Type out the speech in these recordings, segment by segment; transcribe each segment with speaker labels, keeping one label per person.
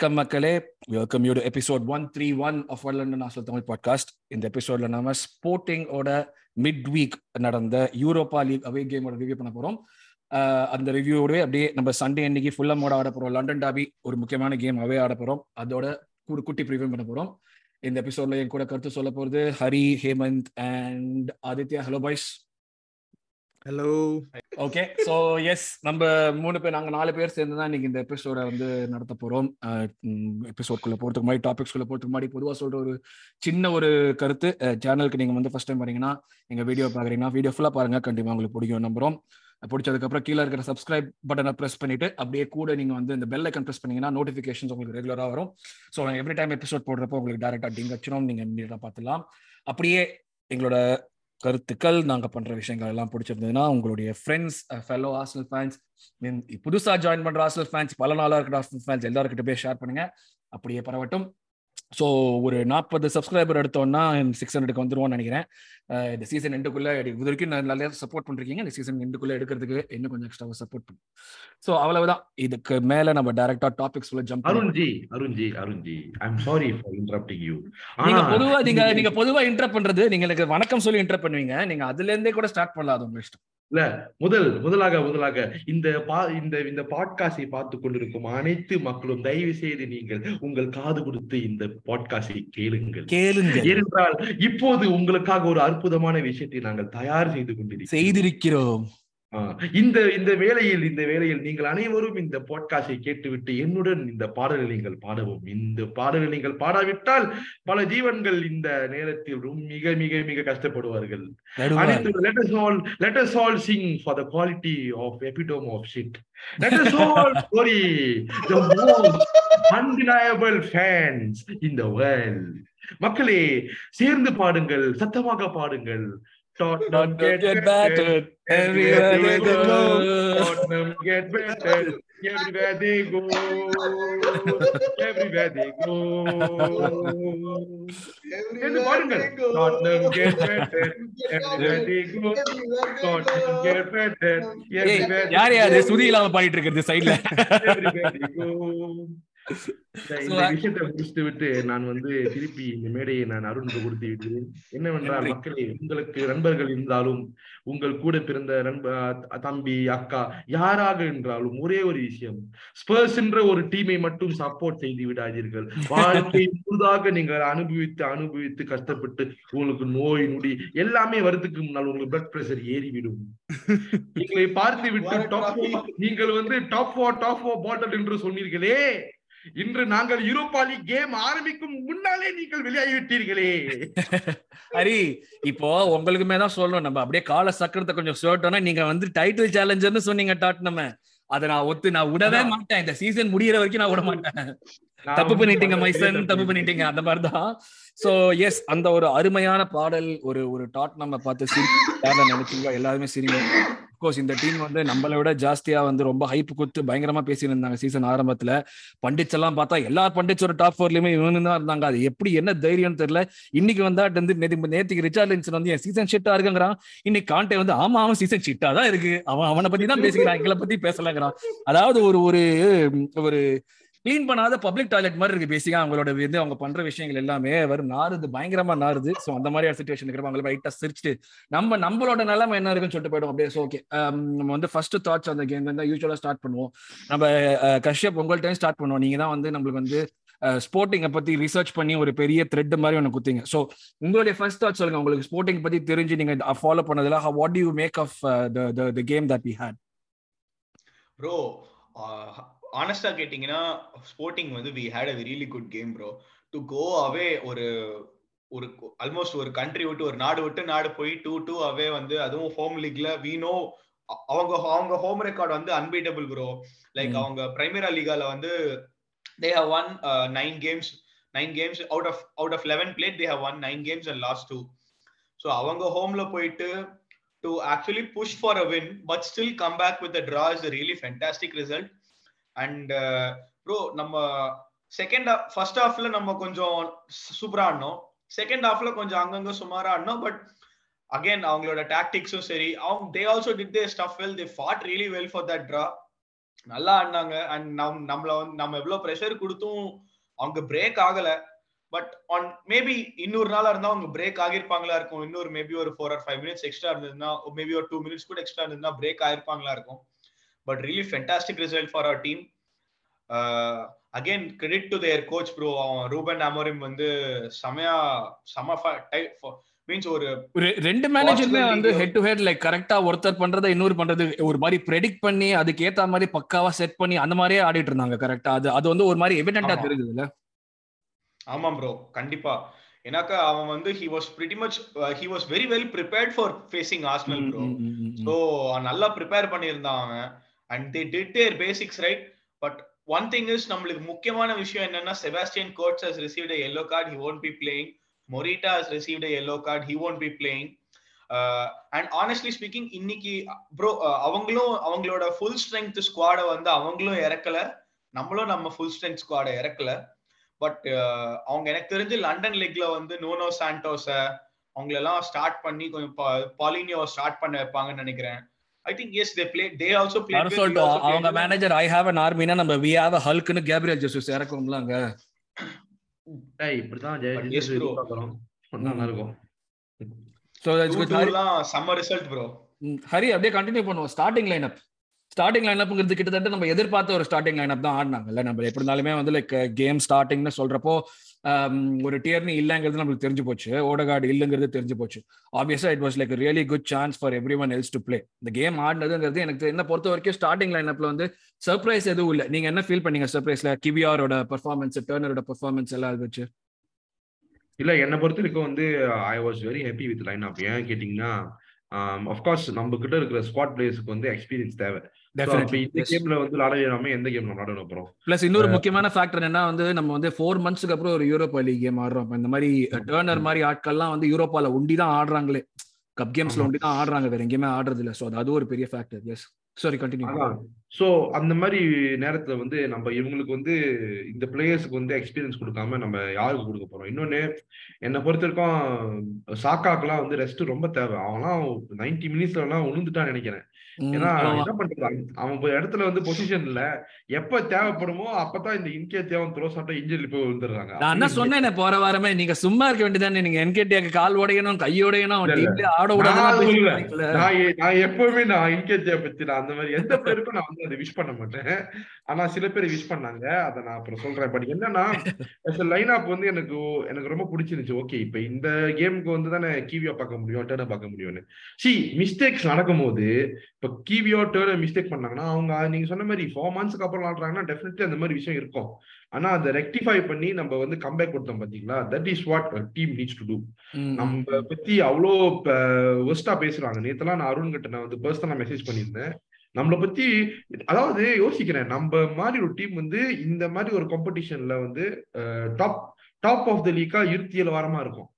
Speaker 1: வணக்கம் மக்களே. Welcome you to episode one three one of London nozzle Tamil podcast இந்த எபிசோட்ல நாம ஸ்போர்ட்டிங்கோட மிட் வீக் நடந்த யூரோப்பா லீக் அவே கேமோட ரிவ்யூ பண்ண போறோம். அந்த ரிவ்யூடே அப்படியே நம்ம சண்டே அன்னைக்கு ஃபுல்லமோட ஆட போறோம். லண்டன் டாபி ஒரு முக்கியமான கேம் அவே ஆட போறோம். அதோட ஒரு குட்டி ப்ரிவியூ பண்ண போறோம். இந்த எபிசோட்ல என் கூட கருத்து சொல்ல போறது Hari Hemanth and Aditya. Hello boys
Speaker 2: hello
Speaker 1: okay so yes நம்ம மூணு பேர் நாங்கள் நாலு பேர் சேர்ந்து தான் இன்னைக்கு இந்த எபிசோட வந்து நடத்த போகிறோம் எபிசோட்குள்ளே போகிறதுக்கு முன்னாடி டாபிக்ஸ்குள்ளே போகிறதுக்கு முன்னாடி பொதுவாக சொல்கிற ஒரு சின்ன ஒரு கருத்து. சேனலுக்கு நீங்கள் வந்து ஃபஸ்ட் டைம் வரீங்கன்னா எங்கள் வீடியோ பார்க்குறீங்கன்னா வீடியோ ஃபுல்லாக பாருங்கள் கண்டிப்பாக உங்களுக்கு பிடிக்கும் நம்புறோம். பிடிச்சதுக்கப்புறம் கீழே இருக்கிற சப்ஸ்கிரைப் பட்டனை ப்ரெஸ் பண்ணிட்டு அப்படியே கூட நீங்கள் வந்து இந்த பெல் ஐக்கன் ப்ரெஸ் பண்ணீங்கன்னா நோட்டிஃபிகேஷன்ஸ் உங்களுக்கு ரெகுலராக வரும். ஸோ எவ்ரி டைம் எபிசோட் போடுறப்போ உங்களுக்கு டேரெக்டாக டிங் வச்சிடும் நீங்கள் இமீடியட்டாக பார்த்துலாம். அப்படியே எங்களோட கருத்துக்கள் நாங்கள் பண்ணுற விஷயங்கள் எல்லாம் பிடிச்சிருந்ததுன்னா உங்களுடைய ஃப்ரெண்ட்ஸ் ஃபெலோ ஹாஸ்டல் ஃபேன்ஸ் புதுசாக ஜாயின் பண்ணுற ஹாஸ்டல் ஃபேன்ஸ் பல நாளாக இருக்கிற ஹாஸ்டல் ஃபேன்ஸ் எல்லாருக்கிட்ட போய் ஷேர் பண்ணுங்க. அப்படியே பரவட்டும். ஸோ ஒரு நாற்பது சப்ஸ்கிரைபர் எடுத்தோம்னா சிக்ஸ் ஹண்ட்ரடுக்கு வந்துருவோம்னு நினைக்கிறேன். இந்த சீசன் எண்டுக்குள்ள இது வரைக்கும் நல்லா சப்போர்ட் பண்றீங்க இந்த சீசன் எண்டுக்குள்ள எடுக்கிறதுக்கு இன்னும் கொஞ்சம் எக்ஸ்ட்ரா சப்போர்ட் பண்ணும் ஸோ அவ்வளவுதான். இதுக்கு மேல நம்ம டைரக்டா டாபிக்ஸ் உள்ள jump
Speaker 2: Arunji Arunji Arunji. I am sorry for interrupting you
Speaker 1: நீங்க பொதுவா நீங்க நீங்க பொதுவா இன்டர் பண்றது நீங்க எனக்கு வணக்கம் சொல்லி இன்டர் பண்ணுவீங்க. நீங்க அதுல இருந்தே கூட ஸ்டார்ட் பண்ணலாம். அது உங்க இஷ்டம்.
Speaker 2: இல்ல முதல் முதலாக முதலாக இந்த பா இந்த இந்த பாட்காஸ்டை பார்த்து கொண்டிருக்கும் அனைத்து மக்களும் தயவு செய்து நீங்கள் உங்கள் காது கொடுத்து இந்த பாட்காஸ்டை கேளுங்கள்.
Speaker 1: கேளுங்க
Speaker 2: ஏனென்றால் இப்போது உங்களுக்காக ஒரு அற்புதமான விஷயத்தை நாங்கள் தயார் செய்து கொண்டிருக்கிறோம்.
Speaker 1: செய்திருக்கிறோம்.
Speaker 2: இந்த இந்த வேளையில் இந்த வேளையில் நீங்கள் அனைவரும் இந்த பாட்காஸ்டை கேட்டுவிட்டு என்னுடன் இந்த பாடலை நீங்கள் பாடவும். இந்த பாடலை நீங்கள் பாடாவிட்டால் பல ஜீவன்கள் இந்த நேரத்தில் மிக மிக மிக கஷ்டப்படுவார்கள். அனைத்து let us all let us all sing for the quality of epitome of shit. Let us all glory the most undeniable fans in the world. மக்களே சேர்ந்து பாடுங்கள் சத்தமாக பாடுங்கள். Tottenham
Speaker 1: get, get better everywhere they go.
Speaker 2: Tottenham get better everywhere they go. Everywhere they go. என்று பாருங்கள் Tottenham get better everywhere they go. Tottenham get better everywhere they
Speaker 1: யார் யாரு
Speaker 2: go.
Speaker 1: சுதி இல்லாம பாடிட்டு இருக்கிறது சைடுல
Speaker 2: Everywhere they go. இந்த விஷயத்தை முடிச்சுட்டு விட்டு நான் வந்து திருப்பி இந்த மேடையை நான் அருணுக்கு கொடுத்து விடுகிறேன் என்னவென்றால் மக்களே உங்களுக்கு நண்பர்கள் இருந்தாலும் உங்கள் கூட பிறந்த நண்ப தம்பி அக்கா யாராக என்றாலும் ஒரே ஒரு விஷயம். ஸ்பர்ஸ் என்ற ஒரு டீமை மட்டும் சப்போர்ட் செய்து விடாதீர்கள். வாழ்க்கை முழுதாக நீங்கள் அனுபவித்து அனுபவித்து கஷ்டப்பட்டு உங்களுக்கு நோய் நொடி எல்லாமே வரதுக்கு முன்னால் உங்களுக்கு பிளட் பிரஷர் ஏறிவிடும். நீங்களை பார்த்து விட்டு டாப் நீங்கள் வந்து டாப் டாப் பாட்டல் என்று சொன்னீர்களே. இன்று நாங்கள் யூரோப்பா லீக் கேம் ஆரம்பிக்கும் முன்னாலே நீங்கள் வெளியாகிவிட்டீர்களே.
Speaker 1: ஹரி இப்போ உங்களுக்குமே தான் சொல்லணும். நம்ம அப்படியே கால சக்கரத்தை கொஞ்சம் சொல்லிட்டோம்னா நீங்க வந்து டைட்டில் சேலஞ்சர்னு சொன்னீங்க டாட் நம்ம அதை நான் ஒத்து நான் விடவே மாட்டேன். இந்த சீசன் முடியிற வரைக்கும் நான் விட மாட்டேன். தப்பு பண்ணிட்டீங்க மைசன். தப்பு பண்ணிட்டீங்க அந்த மாதிரிதான். சோ எஸ் அந்த ஒரு அருமையான பாடல் ஒரு ஒரு டாட் நம்ம பார்த்து சிரிக்க நினைச்சீங்க எல்லாருமே சிரிங்க. கோர்ஸ் இந்த டீம் வந்து நம்மளை விட ஜாஸ்தியா வந்து ரொம்ப ஹைப் கொடுத்து பயங்கரமா பேசியிருந்தாங்க இருந்தாங்க சீசன் ஆரம்பத்துல. பண்டிட்ஸ் எல்லாம் பார்த்தா எல்லா பண்டிட்ஸோட டாப் ஃபோர்லயுமே இவனு தான் இருந்தாங்க. அது எப்படி என்ன தைரியம் தெரியல. இன்னைக்கு வந்தா வந்து நேத்து நேத்துக்கு ரிச்சார்ட் லின்சன் வந்து என் சீசன் ஷிட்டா இருக்குங்கிறான். இன்னைக்கு காண்டே வந்து ஆமா அவன் சீசன் ஷிட்டா தான் இருக்கு. அவன் அவனை பத்தி தான் பேசிக்கிறான். எங்களை பத்தி பேசலங்கிறான். அதாவது ஒரு ஒரு ஒரு கிளீன் பண்ணாத பப்ளிக் டாய்லெட் மாதிரி இருக்கு பேசிக்கா அவங்களோட வந்து அவங்க பண்ற விஷயங்கள் எல்லாமே வரும் நாருது பயங்கரமா நாறுது. ஸோ அந்த மாதிரி சுச்சுவேஷன் இருக்கிறப்ப அவங்களை லைட்டா சிரிச்சுட்டு நம்ம நம்மளோட நிலைமை என்ன இருக்குன்னு சொல்லிட்டு போயிடும் அப்படியே ஓகே um, நம்ம வந்து ஃபர்ஸ்ட் தாட்ஸ் அந்த கேம் வந்து யூஸ்வலா ஸ்டார்ட் பண்ணுவோம். நம்ம கஷ்யப் உங்கள்கிட்ட ஸ்டார்ட் பண்ணுவோம். நீங்க தான் வந்து நம்மளுக்கு வந்து uh, ஸ்போர்ட்டிங்கை பத்தி ரிசர்ச் பண்ணி ஒரு பெரிய த்ரெட் மாதிரி ஒன்று குத்திங்க. ஸோ உங்களுடைய ஃபர்ஸ்ட் தாட் சொல்லுங்க. உங்களுக்கு ஸ்போர்ட்டிங் பத்தி தெரிஞ்சு நீங்க ஃபாலோ பண்ணதுல what you make of the game that we had
Speaker 3: bro ஆனஸ்டா கேட்டீங்கன்னா ஸ்போர்ட்டிங் வந்து we had a really good game bro to go away ஒரு ஒரு ஆல்மோஸ்ட் ஒரு கண்ட்ரி விட்டு ஒரு நாடு விட்டு நாடு போய் டூ டூ அவே வந்து அதுவும் ஹோம் லீக்ல வி நோ அவங்க அவங்க ஹோம் ரெக்கார்ட் வந்து அன்பீட்டபிள் ப்ரோ லைக் அவங்க பிரைமரா லீகால வந்து they have won nine games nine games out of out of eleven played they have won nine games and lost two so அவங்க ஹோம்ல போயிட்டு to actually push for a win but still come back with draw is really fantastic result and bro uh, நம்ம second half first ஹாஃப்ல நம்ம கொஞ்சம் சூப்பரா ஆடினோம். Second ஹாஃப்ல கொஞ்சம் அங்கங்க சுமாரா ஆடினோம். பட் அகைன் அவங்களோட டாக்டிக்ஸும் சரி. அவங்க they also did they stuff well they fought really well for that draw நல்லா ஆடினாங்க. அண்ட் நம் நம்மள வந்து நம்ம எவ்வளோ ப்ரெஷர் கொடுத்தும் அவங்க பிரேக் ஆகல. பட் ஆன் மேபி இன்னொரு நாளா இருந்தா அவங்க பிரேக் ஆகிருப்பாங்களா இருக்கும். இன்னொரு மேபி ஒரு four or five minutes extra இருந்ததுன்னா மேபி ஒரு டூ மினிட்ஸ் கூட எக்ஸ்ட்ரா இருந்ததுன்னா பிரேக் ஆயிருப்பாங்களா இருக்கும். But really fantastic result for our team again credit to their coach bro அவன் ரூபன் அமோரிம் வந்து செமையா செம மீன்ஸ் ஒரு
Speaker 1: ரெண்டு மேனேஜருமே வந்து ஹெட் டு ஹெட் லைக் கரெக்டா ஒருத்தர் பண்றதை இன்னொரு பண்றது ஒரு மாதிரி ப்ரெடிக்ட் பண்ணி அதுக்கு ஏத்த மாதிரி பக்காவா செட் பண்ணி அந்த மாதிரியே ஆடிட்டு இருந்தாங்க கரெக்டா அது அது வந்து ஒரு மாதிரி எவிடென்டா
Speaker 3: ஆமா.
Speaker 1: தெரிஞ்சதுல
Speaker 3: ஆமாம் ப்ரோ கண்டிப்பா. ஏன்னாக்கா அவன் வந்து he was pretty much he was very well prepared for facing Arsenal bro so நல்லா ப்ரிப்பேர் பண்ணியிருந்தான் அவன். And they did their basics right but one thing is நம்மளுக்கு முக்கியமான விஷயம் என்னன்னா Sebastian Coates has received yellow card he won't be playing Morita has received yellow card he won't be playing and honestly speaking இன்னைக்கு bro uh, அவங்களும் அவங்களோட full strength ஸ்குவாடை வந்து அவங்களும் இறக்கல. நம்மளும் நம்ம ஃபுல் ஸ்ட்ரென்த் ஸ்குவாடை இறக்கல. பட் uh, அவங்க எனக்கு தெரிஞ்சு லண்டன் லீக்ல வந்து நோனோ சாண்டோஸை அவங்களெல்லாம் ஸ்டார்ட் பண்ணி கொஞ்சம் பாலினியோ ஸ்டார்ட் பண்ண வைப்பாங்கன்னு நினைக்கிறேன். I think yes they play they also play
Speaker 1: வர சொல்லிட்டோம் அவங்க மேனேஜர் ஐ ஹாவ் அன் ஆர்மினா நம்ம வி ஹாவ் அ ஹல்க்னு கேப்ரியல் ஜெசூஸ் இறக்கும்ல அங்க.
Speaker 2: டேய் இப்படிதான் ஜெய
Speaker 3: But yes,
Speaker 2: ஜெயசூரிய
Speaker 3: bro.
Speaker 2: எதிர்பார்க்கிறோம். நல்லா இருக்கும்
Speaker 1: சோ
Speaker 3: டூலாம் செம்ம ரிசல்ட் ப்ரோ
Speaker 1: ஹரி அப்படியே கண்டினியூ பண்ணுவோம். ஸ்டார்டிங் லைனப் ஸ்டார்டிங் லைனப்ங்கிறது கிட்டத்தட்ட நம்ம எதிர்பார்த்த ஒரு ஸ்டார்டிங் லைனப் தான் ஆடினாங்கல்ல. நம்ம எப்படி இருந்தாலுமே வந்து லைக் கேம் ஸ்டார்டிங்னு சொல்றப்போ um, ஒரு டியர்னி இல்லைங்கிறது நம்மளுக்கு தெரிஞ்சு போச்சு. ஓடகார்டு இல்லைங்கிறது தெரிஞ்சு போச்சு. ஆப்வியஸா it was like really good chance for everyone else to play இந்த கேம் ஆடினதுங்கிறது எனக்கு என்ன பொறுத்த வரைக்கும் ஸ்டார்டிங் லைனப்ல வந்து சர்ப்ரைஸ் எதுவும் இல்லை. நீங்க என்ன ஃபீல் பண்ணீங்க சர்ப்ரைஸ்ல கிவியாரோட பெர்ஃபார்மன்ஸ் டர்னரோட பெர்ஃபார்மன்ஸ் எல்லாம் வச்சு.
Speaker 2: இல்ல என்னை பொறுத்த வரைக்கும் வந்து I was very happy with line up ஏன் கேட்டீங்கன்னா um, அஃப்கோர்ஸ் நம்ம கிட்ட இருக்கிற ஸ்குவாட் பிளேயர்ஸுக்கு வந்து எக்ஸ்பீரியன்ஸ் தேவை. So, அப்ப இந்த
Speaker 1: டெஃபினெட்லி
Speaker 2: கேம்ல வந்து விளாடாம எந்த கேம் விளாட போறோம்
Speaker 1: பிளஸ் இன்னொரு முக்கியமான ஃபேக்டர் என்ன வந்து நம்ம வந்து ஃபோர் மந்த்ஸ்க்கு அப்புறம் ஒரு யூரோப்பா லீக் கேம் ஆடுறோம். இந்த மாதிரி டேர்னர் மாதிரி ஆட்கள்லாம் வந்து யூரோப்பால ஒண்டி தான் ஆடுறாங்களே கப் கேம்ஸ்ல. ஒண்டி தான் ஆடுறாங்க வேற எங்கேயுமே ஆடுறது இல்ல. சோ அது அது ஒரு பெரிய factor yes sorry continue
Speaker 2: so அந்த மாதிரி நேரத்துல வந்து நம்ம இவங்களுக்கு வந்து இந்த பிளேயர்ஸ்க்கு வந்து எக்ஸ்பீரியன்ஸ் கொடுக்காம நம்ம யாருக்கு கொடுக்க போறோம்? இன்னொன்னு என்னை பொறுத்த வரைக்கும் சாக்காக்கெல்லாம் வந்து ரெஸ்ட் ரொம்ப தேவை. அவன்லாம் நைன்டி மினிட்ஸ்ல எல்லாம் உளுந்துட்டான்னு நினைக்கிறேன். ஏன்னா என்ன பண்றது? அவன் இடத்துல வந்து பொசிஷன்ல எப்ப தேவைப்படுமோ அப்பதான் இந்த இன்கே தேவன் த்ரோ போய் விழுந்துடுறாங்க.
Speaker 1: நான் என்ன சொன்னேன் போற வாரமே நீங்க சும்மா இருக்க வேண்டியதானே நீங்க என்கேடியாக்கு கால் உடையணும் கை உடையணும் ஆட
Speaker 2: நான்.
Speaker 1: விடாத
Speaker 2: எப்பவுமே நான் இன்கே தேவை பத்தி நான் அந்த மாதிரி எந்த பேருக்கும் நான் வந்து அதை விஷ் பண்ண மாட்டேன். ஆனா சில பேர் விஷ் பண்ணாங்க. அதை நான் அப்புறம் சொல்றேன். பட் என்னன்னா லைன் அப் வந்து எனக்கு எனக்கு ரொம்ப பிடிச்சிருந்துச்சு. ஓகே இப்ப இந்த கேமுக்கு வந்து தானே கீவியா பார்க்க முடியும் டேர்னை பார்க்க முடியும்னு. சி மிஸ்டேக்ஸ் நடக்கும்போது இப்ப கீவியோ டேர்னை மிஸ்டேக் பண்ணாங்கன்னா அவங்க நீங்க சொன்ன மாதிரி ஃபோர் மந்த்ஸ்க்கு அப்புறம் விளாடுறாங்கன்னா டெஃபினெட்லி அந்த மாதிரி விஷயம் இருக்கும். ஆனா அதை ரெக்டிஃபை பண்ணி நம்ம வந்து கம்பேக் கொடுத்தோம் பாத்தீங்களா that is what team needs to do நம்ம பத்தி அவ்வளோ ஒஸ்டா பேசுறாங்க. நேத்தெல்லாம் நான் அருண் கிட்ட நான் வந்து பர்சனலா மெசேஜ் பண்ணியிருந்தேன். நம்மளை பத்தி அதாவது யோசிக்கிறேன். நம்ம மாதிரி ஒரு டீம் வந்து இந்த மாதிரி ஒரு காம்படிஷன்ல வந்து டாப் டாப் ஆஃப் த லீக்கா இருபத்தி ஏழு வாரமா இருக்கும்.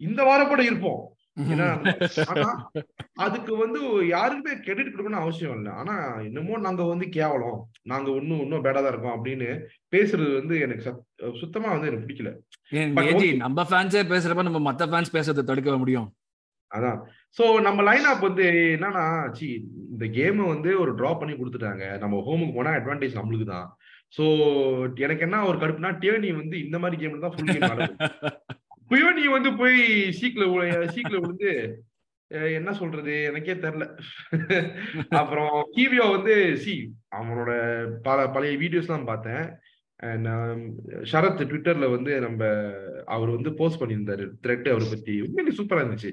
Speaker 2: இந்த வாரம் கூட இருப்போம். ஏன்னா அதுக்கு வந்து யாருக்குமே கிரெடிட் கொடுக்கணும் அவசியம் இல்லை. ஆனா என்னமோ நாங்க வந்து கேவலம். நாங்க இன்னும் இன்னும் பேடா தான் இருக்கோம் அப்படின்னு பேசுறது வந்து எனக்கு சத்- சுத்தமா வந்து எனக்கு பிடிக்கல.
Speaker 1: நம்ம ஃபேன்ஸே பேசுறப்ப நம்ம மத்த ஃபேன்ஸ் பேசுறதை தடுக்க முடியும்.
Speaker 2: அதான். சோ நம்ம லைன் அப் வந்து என்னன்னா சி இந்த கேமை வந்து ஒரு டிரா பண்ணி கொடுத்துட்டாங்க. நம்ம ஹோமுக்கு போனா அட்வான்டேஜ் நம்மளுக்கு தான். சோ எனக்கு என்ன ஒரு கடுப்புனா டியர்னி வந்து இந்த மாதிரி கேம்ல தான் ஃபுல் கேம் ஆடுது பியோனி வந்து போய் சீக்ல சீக்ல விழுந்து என்ன சொல்றது? எனக்கே தெரியல அப்புறம் கீவியோ வந்து சி அவனோட பல பழைய வீடியோஸ்லாம் பார்த்தேன். And, um, சரத் ட்விட்டர்ல வந்து நம்ம அவர் வந்து போஸ்ட் பண்ணியிருந்தாரு. த்ரெட் அவரை பத்தி. உண்மையிலே சூப்பரா இருந்துச்சு.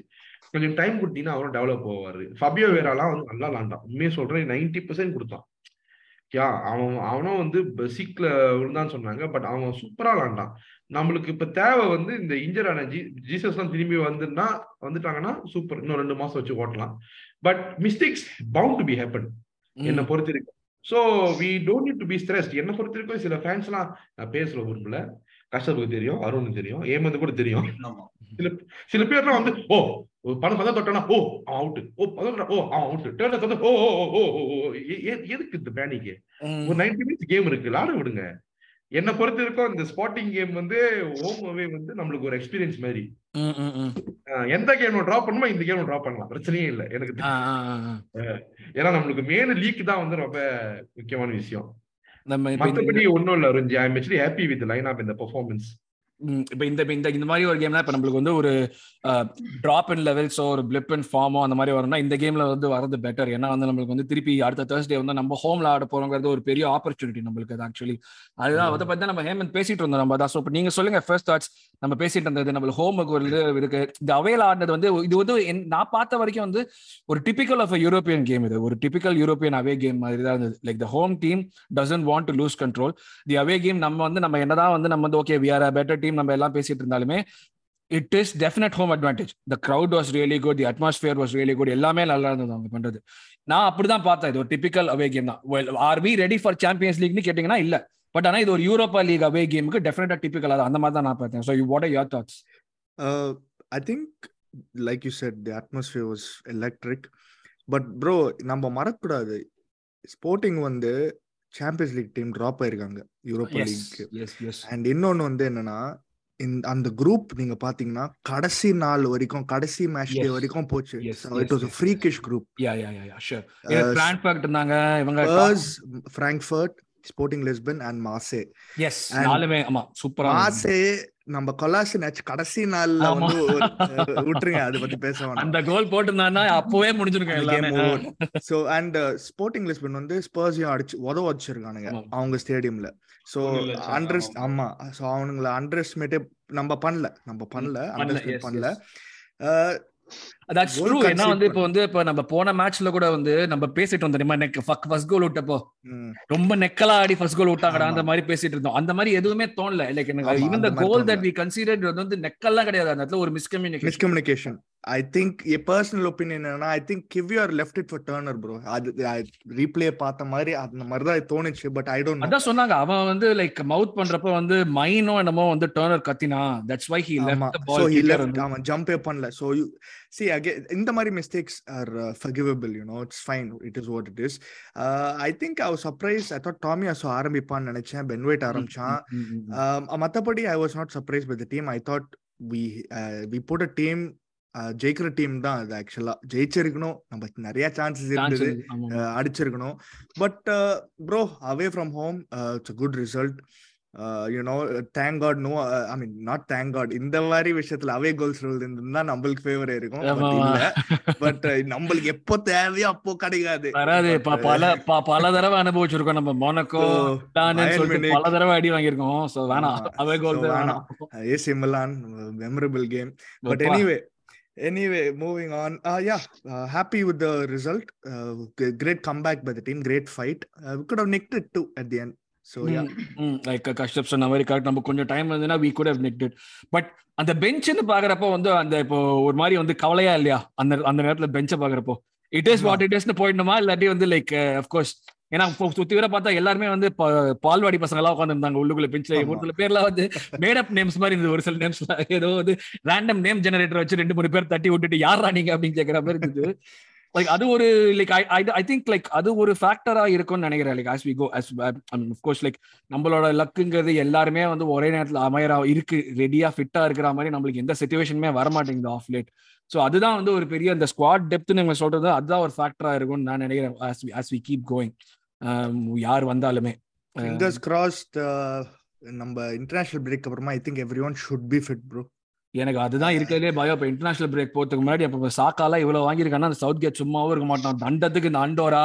Speaker 2: கொஞ்சம் டைம் கொடுத்தீங்கன்னா அவரும் டெவலப் ஆவாரு. ஃபபியோ வேறாலாம் வந்து நல்லா விளாண்டான். உண்மையை சொல்றேன் நைன்டி பர்சன்ட் கொடுத்தான். யா அவன் அவனும் வந்து சீக்ல விழுந்தான்னு சொன்னாங்க. பட் அவன் சூப்பரா விளாண்டான். நம்மளுக்கு இப்ப தேவை வந்து இந்த இன்ஜர் ஆன ஜி ஜீசஸ் எல்லாம் திரும்பி வந்துன்னா வந்துட்டாங்கன்னா சூப்பர். இன்னும் ரெண்டு மாசம் வச்சு ஓட்டலாம். But mistakes bound to be happen என்னை பொறுத்த வரைக்கும் so we don't need to be stressed என்னை பொறுத்த வரைக்கும் சில ஃபேன்ஸ்லாம் நான் பேசல விரும்பல. கஷ்டத்துக்கு தெரியும் அருணுக்கு தெரியும் ஏமந்து கூட தெரியும்.
Speaker 3: ஆமா.
Speaker 2: சில பேர்லாம் வந்து ஓ பணம் பதம் தொட்டானா ஓ அவன் அவுட் ஓ பதம் ஓ அவன் அவுட் டேர்ன் ஓ ஓ ஓ ஓ எதுக்கு இந்த பேனிக்கு ஒரு நைன்டி மினிட்ஸ் கேம் இருக்கு. விளாட விடுங்க. என்னை பொறுத்த வரைக்கும் இந்த ஸ்பாட்டிங் கேம் வந்து ஹோம் அவே வந்து நம்மளுக்கு ஒரு எக்ஸ்பீரியன்ஸ் மாதிரி. எந்த கேம் டிராப் பண்ணுமோ இந்த கேம் டிராப் பண்ணலாம். பிரச்சனையே இல்லை எனக்கு. ஏன்னா நம்மளுக்கு மெயின் லீக் தான் வந்து ரொம்ப முக்கியமான விஷயம். மத்தபடி ஒண்ணும் இல்ல ருஞ்சி I am happy with line up இந்த பெர்ஃபார்மன்ஸ்
Speaker 1: இப்ப இந்த இந்த இந்த மாதிரி ஒரு கேம்ல இப்ப நம்மளுக்கு வந்து ஒரு டிராப் இன் லெவல்ஸோ ஒரு பிளிப் இன் ஃபார்மோ அந்த மாதிரி வரும்னா இந்த கேம்ல வந்து வரது பெட்டர் ஏன்னா வந்து நம்மளுக்கு வந்து திருப்பி அடுத்த தேர்ஸ்டே வந்து நம்ம ஹோம்ல ஆட போறோங்கிறது ஒரு பெரிய ஆப்பர்ச்சுனிட்டி நம்மளுக்கு அது ஆக்சுவலி அதுதான் அதை பத்தி தான் நம்ம ஹேமந்த் பேசிட்டு இருந்தோம் நம்ம. அதான் ஸோ இப்போ நீங்க சொல்லுங்க ஃபர்ஸ்ட் தாட்ஸ் நம்ம பேசிட்டு இருந்தது நம்ம ஹோமுக்கு ஒரு இது இருக்கு. இந்த அவையில ஆடினது வந்து இது வந்து நான் பார்த்த வரைக்கும் வந்து ஒரு டிபிக்கல் ஆஃப் யூரோப்பியன் கேம் இது. ஒரு டிபிக்கல் யூரோப்பியன் அவே கேம் மாதிரி தான் இருந்தது. Like the home team doesn't want to lose control the away game நம்ம வந்து நம்ம என்னதான் வந்து நம்ம வந்து okay we are better team நம்ம எல்லாம் பேசிட்டு இருந்தாலுமே it is definite home advantage the crowd was really good the atmosphere was really good எல்லாமே நல்லா இருந்தது அவங்க பண்றது. நான் அப்படிதான் பார்த்தேன். இது ஒரு டிபிக்கல் அவே கேம் தான். Are we ready for Champions லீக்னு கேட்டீங்கன்னா இல்ல. பட் ஆனா இது ஒரு யூரோப்பா லீக் அவே கேமுக்கு டெஃபினட்டா டிபிக்கல் அது அந்த மாதிரி தான் நான் பார்த்தேன். So you what are your thoughts
Speaker 4: I think like you said the atmosphere was electric but bro நம்ம மறக்கக்கூடாது. ஸ்போர்ட்டிங் வந்து சாம்பியன்ஸ் லீக் டீம் ட்ராப் ஆயிருக்காங்க யூரோப்பா லீக் அண்ட் இன்னொன்னு வந்து என்னன்னா இந்த அந்த குரூப் நீங்க பாத்தீங்கன்னா கடைசி நாள் வரைக்கும் கடைசி மேட்ச் டே. வரைக்கும் போச்சு.
Speaker 1: Yes,
Speaker 4: it was
Speaker 1: yes.
Speaker 4: Freakish group
Speaker 1: yeah yeah yeah sure Frankfurt இருந்தாங்க இவங்க
Speaker 4: Frankfurt Sporting Lisbon and Marseille
Speaker 1: yes நாலுமே ஆமா சூப்பரா
Speaker 4: மாசே நம்ம கொலாசி மேட்ச் கடைசி நாள்ல. வந்து விட்டுருங்க. அதை பத்தி பேச
Speaker 1: அந்த கோல் போட்டிருந்தான்னா அப்பவே முடிஞ்சிருக்கும் எல்லாமே.
Speaker 4: சோ அண்ட் ஸ்போர்ட்டிங் லிஸ்பன் வந்து ஸ்பர்ஸையும் அடிச்சு உதவ வச்சிருக்கானுங்க. அவங்க ஸ்டேடியம்ல சோ அண்டர்
Speaker 3: ஆமா.
Speaker 4: சோ அவனுங்கள அண்டர் எஸ்டிமேட்டே நம்ம பண்ணல. நம்ம பண்ணல அண்டர் பண்ணல.
Speaker 1: தட்ஸ் ட்ரூ ஏன்னா வந்து இப்போ வந்து இப்போ நம்ம போன மேட்ச்ல கூட வந்து நம்ம பேசிட்டு வந்தோம் தெரியுமா? நெக் ஃபர்ஸ்ட் கோல் விட்டப்போ. ரொம்ப நெக்கலா ஆடி ஃபர்ஸ்ட் கோல் விட்டாங்கடா. அந்த மாதிரி பேசிட்டு இருந்தோம். அந்த மாதிரி எதுவுமே தோணல. லைக் எனக்கு even the goal. That we considered வந்து நெக்கெல்லாம் கிடையாது. அந்த இடத்துல ஒரு miscommunication
Speaker 4: miscommunication I think a personal opinion என்னன்னா I think Kiwior left it for Turner bro அது ரீப்ளே பார்த்த மாதிரி அந்த மாதிரி தான் தோணுச்சு பட் ஐ டோன்ட்
Speaker 1: அதான் சொன்னாங்க அவன் வந்து லைக் மவுத் பண்றப்ப வந்து மைனோ என்னமோ வந்து Turner கத்தினா. That's why he left the
Speaker 4: he
Speaker 1: ball
Speaker 4: left அவன் ஜம்பே பண்ணல. சோ யூ சி அகைன் இந்த மாதிரி mistakes are forgivable you know it's fine it is what it is I think I was surprise I thought Tomiyasu ஆரம்பிப்பான்னு நினைச்சேன். Ben White ஆரம்பிச்சான். Um, மத்தபடி I was not surprise with team I thought we we put a team ஜெயிக்கிற டீம் தான் அது ஆக்சுவலா ஜெயிச்சிருக்கணும். நம்ம நிறைய சான்சஸ் இருந்தது. அடிச்சிருக்கணும். But bro away from home it's good result you know thank God no I mean not thank God இந்த மாதிரி விஷயத்துல அவே கோல்ஸ் இருந்தா நம்மளுக்கு ஃபேவர் இருக்கும். பட் நம்மளுக்கு எப்போ தேவையோ அப்போ கிடைக்காது.
Speaker 1: வராது. பல பல தடவை அனுபவிச்சிருக்கோம். நம்ம மோனக்கோ. பல தடவை அடி வாங்கியிருக்கோம். சோ வேணாம். அவே கோல் வேணாம்.
Speaker 4: AC Milan memorable game But
Speaker 1: அப்பா.
Speaker 4: Anyway, anyway, moving on. Uh, yeah, uh, happy with the result. Uh, g- great comeback by the team. Great fight. Uh, we could have nicked it too at the end. So yeah,
Speaker 1: like Kashyap சொன்ன மாதிரி correct நம்ம கொஞ்சம் time இருந்ததுன்னா we could have nicked but அந்த பெஞ்ச்னு பாக்குறப்போ வந்து அந்த இப்போ ஒரு மாதிரி வந்து கவலையா இல்லையா அந்த அந்த நேரத்துல பெஞ்சை பாக்குறப்போ இட் இஸ். வாட் இட் இஸ்னு போயிடணுமா இல்லாட்டி வந்து லைக் அஃப்கோர்ஸ் ஏன்னா சுத்தி வர பார்த்தா எல்லாருமே வந்து பால்வாடி பசங்க எல்லாம் உட்காந்து இருந்தாங்க உள்ளுக்குள்ள பெஞ்ச்ல. ஒரு சில பேர்லாம் வந்து மேடப் நேம்ஸ் மாதிரி இருந்தது. ஒரு சில நேம்ஸ் ஏதோ வந்து ரேண்டம் நேம் ஜெனரேட்டர் வச்சு ரெண்டு மூணு பேர் தட்டி விட்டுட்டு யாரா நீங்க? அப்படின்னு கேக்குற மாதிரி இருந்தது. லைக் அது ஒரு like I I think like அது ஒரு ஃபேக்டரா இருக்கும்னு நினைக்கிறேன். Like as we go as course like நம்மளோட லக்குங்கிறது எல்லாருமே வந்து ஒரே நேரத்துல அமையறா இருக்கு ரெடியா ஃபிட்டா இருக்கிற மாதிரி நம்மளுக்கு எந்த சுச்சுவேஷனுமே வர மாட்டேங்குது ஆஃப் லேட் ஸோ அதுதான் வந்து ஒரு பெரிய அந்த ஸ்குவாட் டெப்த் நீங்க சொல்றது. அதுதான் ஒரு ஃபேக்டரா இருக்கும்னு நான் நினைக்கிறேன். As we as we keep going யார் வந்தாலுமே
Speaker 4: fingers crossed. Uh, நம்ம இன்டர்நேஷனல் பிரேக் அப்புறமா I think everyone should be fit bro
Speaker 1: எனக்கு அதுதான் இருக்கிறதுலே பயம். இப்போ இன்டர்நேஷனல் பிரேக் போறதுக்கு முன்னாடி அப்போ சாக்காலாம் இவ்வளவு வாங்கியிருக்காங்கன்னா அந்த சவுத் கேட் சும்மாவும் இருக்க மாட்டான். தண்டத்துக்கு இந்த அண்டோரா?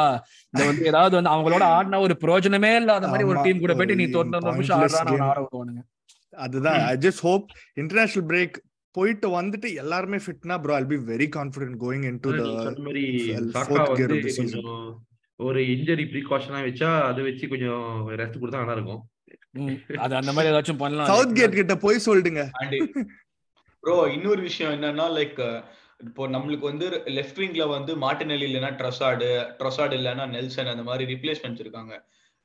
Speaker 1: இந்த வந்து ஏதாவது வந்து அவங்களோட ஆடின ஒரு பிரயோஜனமே இல்லாத மாதிரி ஒரு டீம் கூட போயிட்டு நீ தொண்ணூறு நிமிஷம் ஆடுறான்னு
Speaker 4: game.
Speaker 1: ஆட விடுவானுங்க
Speaker 4: அதுதான். I just hope international break போயிட்டு வந்துட்டு எல்லாருமே ஃபிட்னா bro I'll be very confident going into the
Speaker 2: ஒரு இன்ஜரி ப்ரீகாஷனா வச்சா அதை வச்சு கொஞ்சம் ரெஸ்ட் கொடுத்தா நல்லா இருக்கும்.
Speaker 1: அது அந்த மாதிரி ஏதாச்சும் பண்ணலாம்.
Speaker 4: சவுத் கேட் கிட்ட போய் சொல்லிடுங்க
Speaker 3: ப்ரோ இன்னொரு விஷயம் என்னன்னா லைக் இப்போ நம்மளுக்கு வந்து லெஃப்ட் விங்ல வந்து மார்டினெல்லி இல்லைன்னா ட்ரொசாடு ட்ரொசாடு இல்லைன்னா நெல்சன் அந்த மாதிரி ரிப்ளேஸ்மெண்ட்ஸ் இருக்காங்க.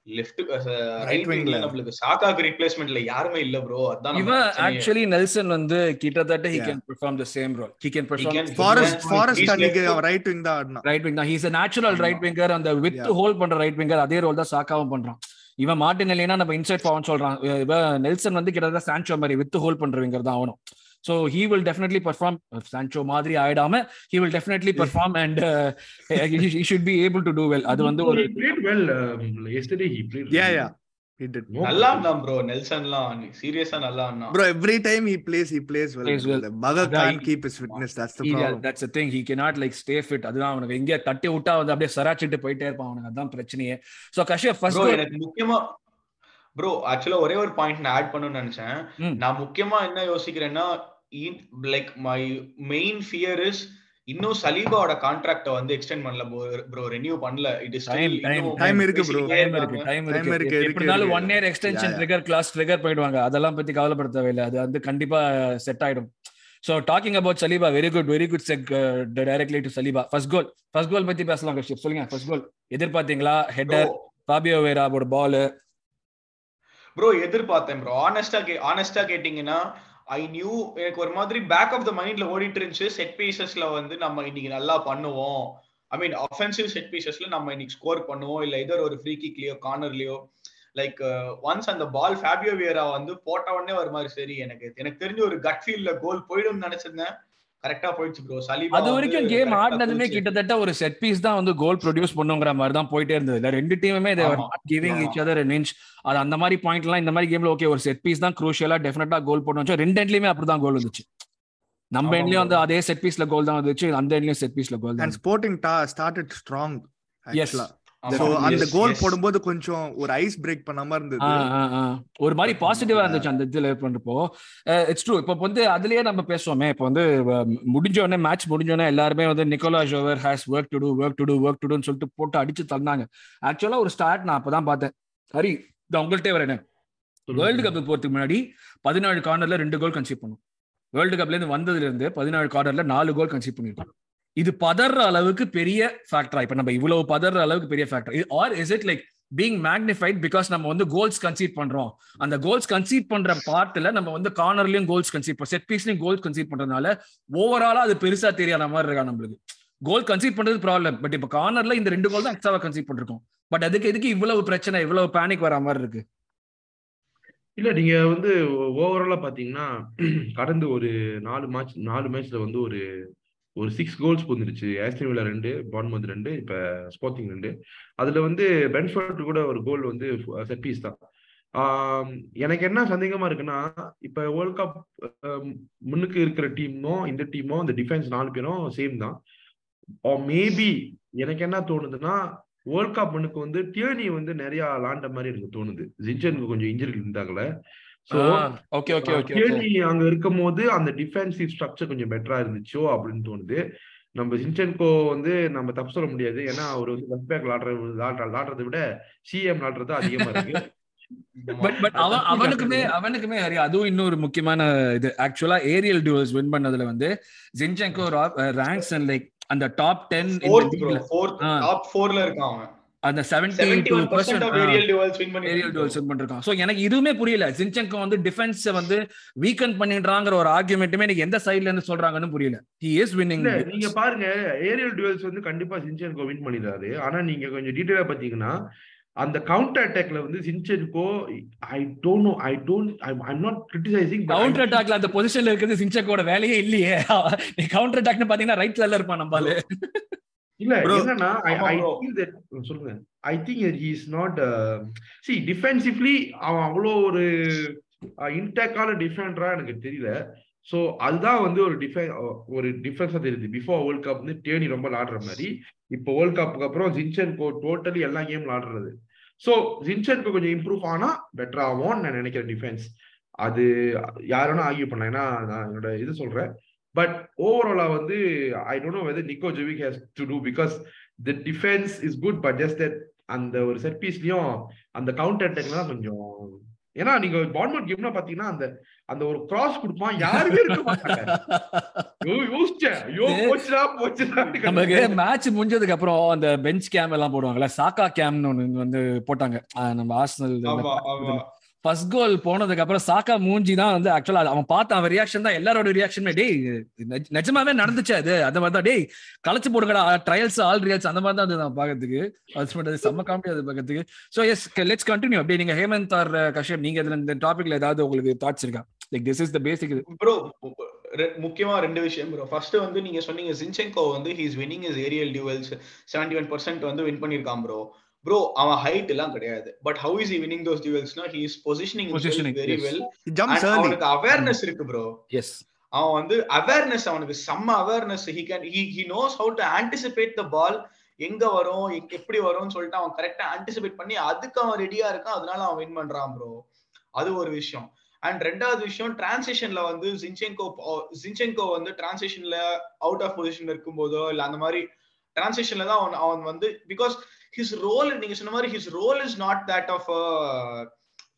Speaker 3: Left right
Speaker 4: wingல.
Speaker 3: விங்ல நம்மளுக்கு சாக்காக்கு ரிப்ளேஸ்மெண்ட்ல யாருமே இல்ல ப்ரோ அதான் நம்ம
Speaker 1: இவன்
Speaker 3: பிரச்சனையே.
Speaker 1: ஆக்சுவலி நெல்சன் வந்து கிட்டத்தட்ட he
Speaker 4: Yeah.
Speaker 1: Can perform the same role he can
Speaker 3: can-
Speaker 1: perform
Speaker 4: Forest அன்னைக்கு. ரைட் விங் தான் ஆடினான்
Speaker 1: ரைட் விங் தான் ஹீஸ் நேச்சுரல். ரைட் விங்கர் அந்த வித். ஹோல்ட் பண்ற ரைட் விங்கர் அதே ரோல் தான் சாக்காவும் பண்றான் இவன் மார்டின் இல்லைன்னா நம்ம இன்சைட் ஃபார்ம் சொல்றான் இவன் நெல்சன் வந்து கிட்டத்தட்ட சான்சோ மாதிரி வித்து ஹோல்ட் பண்றவங்க தான் ஆகணும் so he will definitely perform Sancho மாதிரி ஆயிடாம he will definitely perform and he should be able to do well அது வந்து ஒரு
Speaker 2: He played well. Um, yesterday he played.
Speaker 4: Yeah,
Speaker 2: really
Speaker 4: yeah.
Speaker 2: well.
Speaker 4: He did.
Speaker 2: No
Speaker 3: நல்லா இருந்தான் bro நெல்சன்லாம் சீரியஸா நல்லா இருந்தான்
Speaker 4: Bro, every time he plays, he plays well.
Speaker 1: Plays well.
Speaker 4: Bugger
Speaker 1: அதான்
Speaker 4: can't keep his fitness. That's the
Speaker 1: He-
Speaker 4: problem.
Speaker 1: that's the thing he cannot like stay fit அதுதான் அவனுக்கு எங்க தட்டி விட்டா வந்து அப்படியே சராச்சிட்டு போயிட்டே இருப்பான் அவனுக்கு அதான் பிரச்சனையே சோ கஷ்யப்
Speaker 3: ப்ரோ
Speaker 1: ஃபர்ஸ்ட்
Speaker 3: எனக்கு முக்கியமா ப்ரோ ஆக்சுவலா ஒரே ஒரு பாயிண்ட் நான் ஆட் பண்ணணும்னு நினைச்சேன். நான் முக்கியமா என்ன யோசிக்கிறேன்னா like my main fear is இன்னும் சலீபாவோட கான்ட்ராக்ட வந்து எக்ஸ்டெண்ட் பண்ணல ப்ரோ ரெனியூ பண்ணல. இட் இஸ்
Speaker 1: time
Speaker 4: இருக்கு bro.
Speaker 1: டைம் இருக்கு டைம்
Speaker 4: Time
Speaker 1: இருக்கு.
Speaker 4: இருக்கு,
Speaker 1: எப்படி
Speaker 4: இருக்கு,
Speaker 1: இருந்தாலும்
Speaker 4: இருக்கு.
Speaker 1: One year extension. Trigger clause trigger போயிடுவாங்க. அதெல்லாம் பத்தி கவலைப்பட தேவையில்லை. அது வந்து கண்டிப்பா செட் ஆயிடும். So talking about Saliba very good very good check directly to Saliba. First goal first goal பத்தி பேசலாம் கஷ்யப். சொல்லுங்க ஃபர்ஸ்ட் கோல் எதிர்பார்த்தீங்களா? ஹெட்டர் ஃபாபியோ வேராவோட பால்
Speaker 3: ப்ரோ எதிர்பார்த்தேன் ப்ரோ ஆனஸ்டா கே ஆனஸ்டா கேட்டீங்கன்னா ஐ நியூ எனக்கு ஒரு மாதிரி பேக் ஆஃப் த மைண்ட்ல ஓடிட்டு இருந்துச்சு. செட் பீசஸ்ல வந்து நம்ம இன்னைக்கு நல்லா பண்ணுவோம். ஐ மீன் அஃபென்சிவ் செட் பீசஸ்ல நம்ம இன்னைக்கு ஸ்கோர் பண்ணுவோம். இல்ல இதர் ஒரு ஃப்ரீ கிக்லயோ கார்னர்லயோ லைக் ஒன்ஸ் அந்த பால் ஃபேபியோ வியரா வந்து போட்ட உடனே ஒரு மாதிரி சரி எனக்கு எனக்கு தெரிஞ்ச ஒரு கட் ஃபீல்ட்ல கோல் போயிடும்னு நினைச்சிருந்தேன். கரெக்டா போயிடுச்சு ப்ரோ சலீபா
Speaker 1: அது வரைக்கும் கேம் ஆடினதுமே. கிட்டத்தட்ட ஒரு செட் பீஸ் தான் வந்து கோல் ப்ரொடியூஸ் பண்ணுங்கிற மாதிரி தான் போயிட்டே இருந்தது இல்ல ரெண்டு டீமுமே. Not giving. Each other inch அது அந்த மாதிரி பாயிண்ட்லாம் இந்த மாதிரி கேம்ல ஓகே ஒரு செட் பீஸ் தான் குரூஷியலா டெஃபினட்டா கோல் போடணும் ரெண்டு எண்ட்லயுமே அப்படிதான் கோல் வந்துச்சு நம்ம எண்ட்லயும். வந்து அதே செட் பீஸ்ல கோல் தான் வந்துச்சு அந்த எண்ட்லயும் செட் பீஸ்ல கோல்
Speaker 4: And
Speaker 1: தான்
Speaker 4: Sporting ta- started strong. அந்த கோல். போடும்போது கொஞ்சம் ஒரு ஐஸ் பிரேக் பண்ணாம இருந்தது.
Speaker 1: ஆ, ஆ, ஆ. ஒரு மாதிரி பாசிட்டிவா இருந்துச்சு அந்த இதுல பண்றப்போ இட்ஸ் ட்ரூ இப்போ வந்து அதுலயே நம்ம பேசுவோமே. இப்போ வந்து முடிஞ்ச உடனே மேட்ச் முடிஞ்ச உடனே எல்லாருமே வந்து Nicolas Jover has work to do work to do work to டூன்னு சொல்லிட்டு போட்டு அடிச்சு தந்தாங்க. ஆக்சுவலா ஒரு ஸ்டார்ட் நான் அப்பதான் பார்த்தேன். ஹரி இது உங்கள்கிட்ட வரேன். வேர்ல்டு கப் போறதுக்கு முன்னாடி பதினாலு கார்னர்ல ரெண்டு கோல் கன்சீவ் பண்ணும். வேர்ல்டு கப்ல இருந்து வந்ததுல இருந்து பதினாலு கார்னர்ல நாலு கோல் கன்சீவ் பண்ணிருக்கோம். இது பதற அளவுக்கு பெரிய ஃபேக்டரா இப்ப நம்ம இவ்வளவு பதற அளவுக்கு பெரிய factor or is it like being magnified because நம்ம வந்து கோல்ஸ் கன்சீட் பண்றோம்? அந்த கோல்ஸ் கன்சீட் பண்ற பார்ட்ல நம்ம வந்து கார்னர்லயும் கோல்ஸ் கன்சீட் பண்ண செட் பீஸ்லயும் கோல்ஸ் கன்சீட் பண்றதுனால ஓவராலா அது பெருசா தெரியாத மாதிரி இருக்கா நம்மளுக்கு. கோல் கன்சீட் பண்றது ப்ராப்ளம் பட் இப்ப கார்னர்ல இந்த ரெண்டு கோல் தான் எக்ஸ்ட்ராவா கன்சீட் பண்ணிருக்கோம் பட் அதுக்கு எதுக்கு இவ்வளவு பிரச்சனை இவ்வளவு பேனிக் வர மாதிரி இருக்கு?
Speaker 2: இல்ல நீங்க வந்து ஓவராலா பாத்தீங்கன்னா கடந்த ஒரு நாலு மேட்ச் நாலு மேட்ச்ல வந்து ஒரு ஒரு சிக்ஸ் கோல்ஸ் வந்துருச்சு ஆஸ்டன் வில்லா ரெண்டு பான்மந்த் ரெண்டு இப்ப ஸ்போர்ட்டிங் ரெண்டு. அதுல வந்து பென்ஃபர்ட் கூட ஒரு கோல் வந்து செட் பீஸ் தான். எனக்கு என்ன சந்தேகமா இருக்குன்னா இப்ப வேர்ல்ட் கப் முன்னுக்கு இருக்கிற டீமும் இந்த டீமும் இந்த டிஃபென்ஸ் நாலு பேரும் சேம் தான். மேபி எனக்கு என்ன தோணுதுன்னா வேர்ல்ட் கப் முன்னுக்கு வந்து டியர்னி வந்து நிறைய லாண்ட மாதிரி எனக்கு தோணுது. ஜிஞ்சனுக்கு கொஞ்சம் இன்ஜுரி இருந்தாங்கல்ல
Speaker 1: ஓகே ஓகே ஓகே
Speaker 2: டியர்னி அங்க இருக்கும் போது அந்த டிஃபென்சிவ் ஸ்ட்ரக்சர் கொஞ்சம் பெட்டரா இருந்துச்சோ அப்படின்னு தோணுது. நம்ம சின்சென்கோ வந்து நம்ம தப்பு சொல்ல முடியாது. ஏன்னா அவர் வந்து லெஃப்ட் பேக் விளாடுற விளாடுறதை விட சிஎம் விளாடுறது அதிகமா இருக்கு.
Speaker 1: பட் பட் அவன் அவனுக்குமே அவனுக்குமே ஹரி அதுவும் இன்னொரு முக்கியமான இது. ஆக்சுவலா ஏரியல் டியூல்ஸ் வின் பண்ணதுல வந்து ஜின்செங்கோ ரேங்க்ஸ் அண்ட் லைக் அந்த டாப் டென்
Speaker 3: top fourல இருக்கான் அவன்.
Speaker 1: அந்த seventy
Speaker 3: 71% of aerial duels win பண்ணிருக்கான்
Speaker 1: ஏரியல். டியூல்ஸ் வின் பண்ணிருக்கான். சோ எனக்கு இதுவுமே புரியல. ஜின்செங்கோ வந்து டிஃபென்ஸ் வந்து வீக்கன் பண்ணிடுறாங்கிற ஒரு ஆர்குமெண்ட்டுமே எனக்கு எந்த சைடுல இருந்து சொல்றாங்கன்னு புரியல. ஹி இஸ் வின்னிங்
Speaker 2: நீங்க பாருங்க. ஏரியல் டுவெல்ஸ் வந்து கண்டிப்பா சின்சென்கோ வின் பண்ணிடுறாரு. ஆனா நீங்க கொஞ்சம் டீடைலா பாத்தீங்கன்னா அந்த கவுண்டர் அட்டாக்ல வந்து Zinchenko I don't know I don't I not criticising
Speaker 1: counter அட்டாக்ல அந்த பொசிஷன்ல இருக்கிறது சின்செங்கோட வேலையே இல்லையே. நீ கவுண்டர் அட்டாக்னு பாத்தீங்கன்னா ரைட் சைடுல இருப்பான் நம்மால.
Speaker 2: இல்ல என்னன்னா சொல்லுங்க. I think he is not see defensively அவன் அவ்வளோ ஒரு இன்டேக்கான டிஃபெண்டரா எனக்கு தெரியல. சோ அதுதான் வந்து ஒரு டிஃபென் ஒரு டிஃபரன்ஸா தெரியுது. பிஃபோர் வேர்ல்ட் கப் வந்து டேனி ரொம்ப விளாடுற மாதிரி இப்போ வேர்ல்ட் கப்புக்கு அப்புறம் ஜின்சென்கோ டோட்டலி எல்லா கேம் விளாடுறது. சோ ஜின்சென்கோ கொஞ்சம் இம்ப்ரூவ் ஆனா பெட்டர் ஆகும்னு நான் நினைக்கிறேன் டிஃபென்ஸ் அது யாரும் ஆர்கியூ பண்ண ஏன்னா நான் என்னோட இது சொல்றேன். பட் ஓவராலா வந்து I don't know whether Nico Jover has to do because the defence is good but just that அந்த ஒரு செட் பீஸ்லயும் அந்த கவுண்டர் அட்டாக்லாம் கொஞ்சம் ஏன்னா நீங்க பான்மட் கேம்னா பாத்தீங்கன்னா அந்த அந்த ஒரு கிராஸ் கொடுப்பான் யாருமே இருக்க மாட்டாங்க. யோசிச்சேன். ஐயோ போச்சுடா போச்சுடா
Speaker 1: நமக்கு மேட்ச் முடிஞ்சதுக்கு அப்புறம் அந்த பெஞ்ச் கேம் எல்லாம் போடுவாங்கல்ல சாக்கா கேம்னு ஒண்ணு வந்து போட்டாங்க. நம்ம ஆர்சனல். ஃபர்ஸ்ட் கோல் போனதுக்கு அப்புறம் சாக்கா மூஞ்சி தான் வந்து ஆக்சுவலா அவன் பார்த்த அவன் ரியாக்ஷன் தான் எல்லாரோட ரியாக்ஷனுமே டேய் நிஜமாவே நடந்துச்சு அது அந்த மாதிரி தான் டேய் களைச்சு போடுங்கடா ட்ரையல்ஸ் ஆல் ரியல்ஸ் அந்த மாதிரி தான் அது நான் பாக்கிறதுக்கு அது செம்ம காமெடி அது பாக்கிறதுக்கு சோ எஸ் லெட்ஸ் கண்டினியூ அப்படியே நீங்க ஹேமந்த் ஆர் கஷ்யப் நீங்க இதுல இந்த டாபிக்ல ஏதாவது உங்களுக்கு தாட்ஸ் இருக்கா? Like this is the basic இது.
Speaker 3: ப்ரோ முக்கியமா ரெண்டு விஷயம் ப்ரோ ஃபர்ஸ்ட் வந்து நீங்க சொன்னீங்க ஜின்செங்கோ வந்து he's winning is aerial duels seventy one percent வந்து வின் பண்ணிருக்கான் ப்ரோ ப்ரோ அவன் ஹைட் எல்லாம் கிடையாது. But how is he winning those டியூவல்ஸ்னா he is positioning
Speaker 1: Positioning,
Speaker 3: very. Well. அவனுக்கு அவேர்னஸ் இருக்கு ப்ரோ
Speaker 1: எஸ்
Speaker 3: அவன் வந்து அவேர்னஸ் அவனுக்கு செம்ம awareness he can he he knows how to anticipate the ball எங்க வரும்? எப்படி வரும்னு சொல்லிட்டு அவன் கரெக்டா ஆன்டிசிபேட் பண்ணி அதுக்கு அவன் ரெடியா இருக்கான். அதனால அவன் வின் பண்றான் ப்ரோ அது ஒரு விஷயம். அண்ட் ரெண்டாவது விஷயம் டிரான்சிஷன்ல வந்து ஜின்செங்கோ ஜின்செங்கோ வந்து டிரான்சிஷன்ல அவுட் ஆஃப் பொசிஷன் இருக்கும்போதோ இல்ல அந்த மாதிரி டிரான்சிஷன்ல தான் அவன் அவன் வந்து பிகாஸ் ஹிஸ் ரோல் நீங்க சொன்ன மாதிரி his role is not that of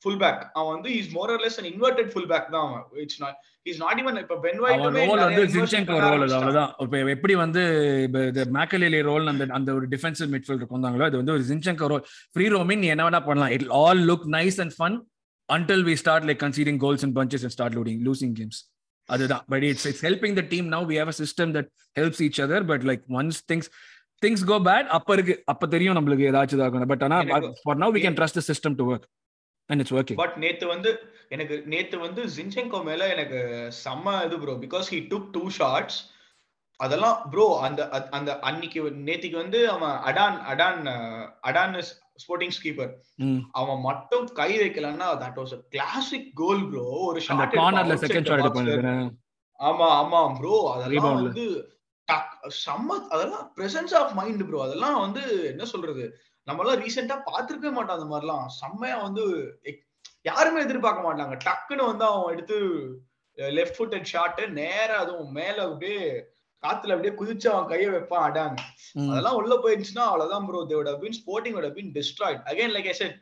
Speaker 3: full back அவன் வந்து is more less an inverted full back தான் அவன். It's not is not even இப்ப பென்
Speaker 1: அவன் ரோல் வந்து ஜின்செங்கோ ரோல் அது அவ்வளவுதான். இப்ப எப்படி வந்து இந்த மேக்கலேலி ரோல் அந்த அந்த ஒரு டிஃபென்சிவ் மிட்ஃபீல்டர் வந்தாங்களோ இது வந்து ஒரு ஜின்செங்கோ ரோல் ஃப்ரீ ரோமிங் நீ என்ன வேணா பண்ணலாம். It all look nice and fun until we start like conceding goals in bunches and start losing losing games. அதுதான். But it's it's helping the team now we have a system that helps each other but like once things things go bad அப்ப இருக்கு. அப்ப தெரியும் நம்மளுக்கு ஏதாச்சும் இதாகணும் but ஆனா for now we can trust the system to work and it's working
Speaker 3: but நேத்து வந்து எனக்கு நேத்து வந்து ஜின்செங்கோ மேல எனக்கு செம்ம இது bro because he took two shots அதெல்லாம் ப்ரோ அந்த அந்த அன்னைக்கு நேத்திக்கு வந்து அவன் அடான் அடான் அடான் ஸ்போர்ட்டிங் கீப்பர் அவன் மட்டும் கை வைக்கலன்னா that was classic goal bro ஒரு ஷாட் ஆமா ஆமா ப்ரோ அதெல்லாம். வந்து செம்ம அதெல்லாம் பிரசன்ஸ் ஆஃப் மைண்ட் ப்ரோ அதெல்லாம் வந்து என்ன சொல்றது? நம்ம எல்லாம் ரீசெண்டா பாத்துருக்கவே மாட்டோம் அந்த மாதிரிலாம். செம்மையா வந்து யாருமே எதிர்பார்க்க மாட்டாங்க. டக்குன்னு வந்து அவன் எடுத்து லெஃப்ட் ஃபுட்டட் ஷாட் நேரா அதுவும் மேல அப்படியே காத்துல அப்படியே குதிச்சு அவன் கையை வைப்பான் அடான். அதெல்லாம் உள்ள போயிருந்துச்சுன்னா அவ்வளவுதான் bro they would have been sporting would have been destroyed. Again like i said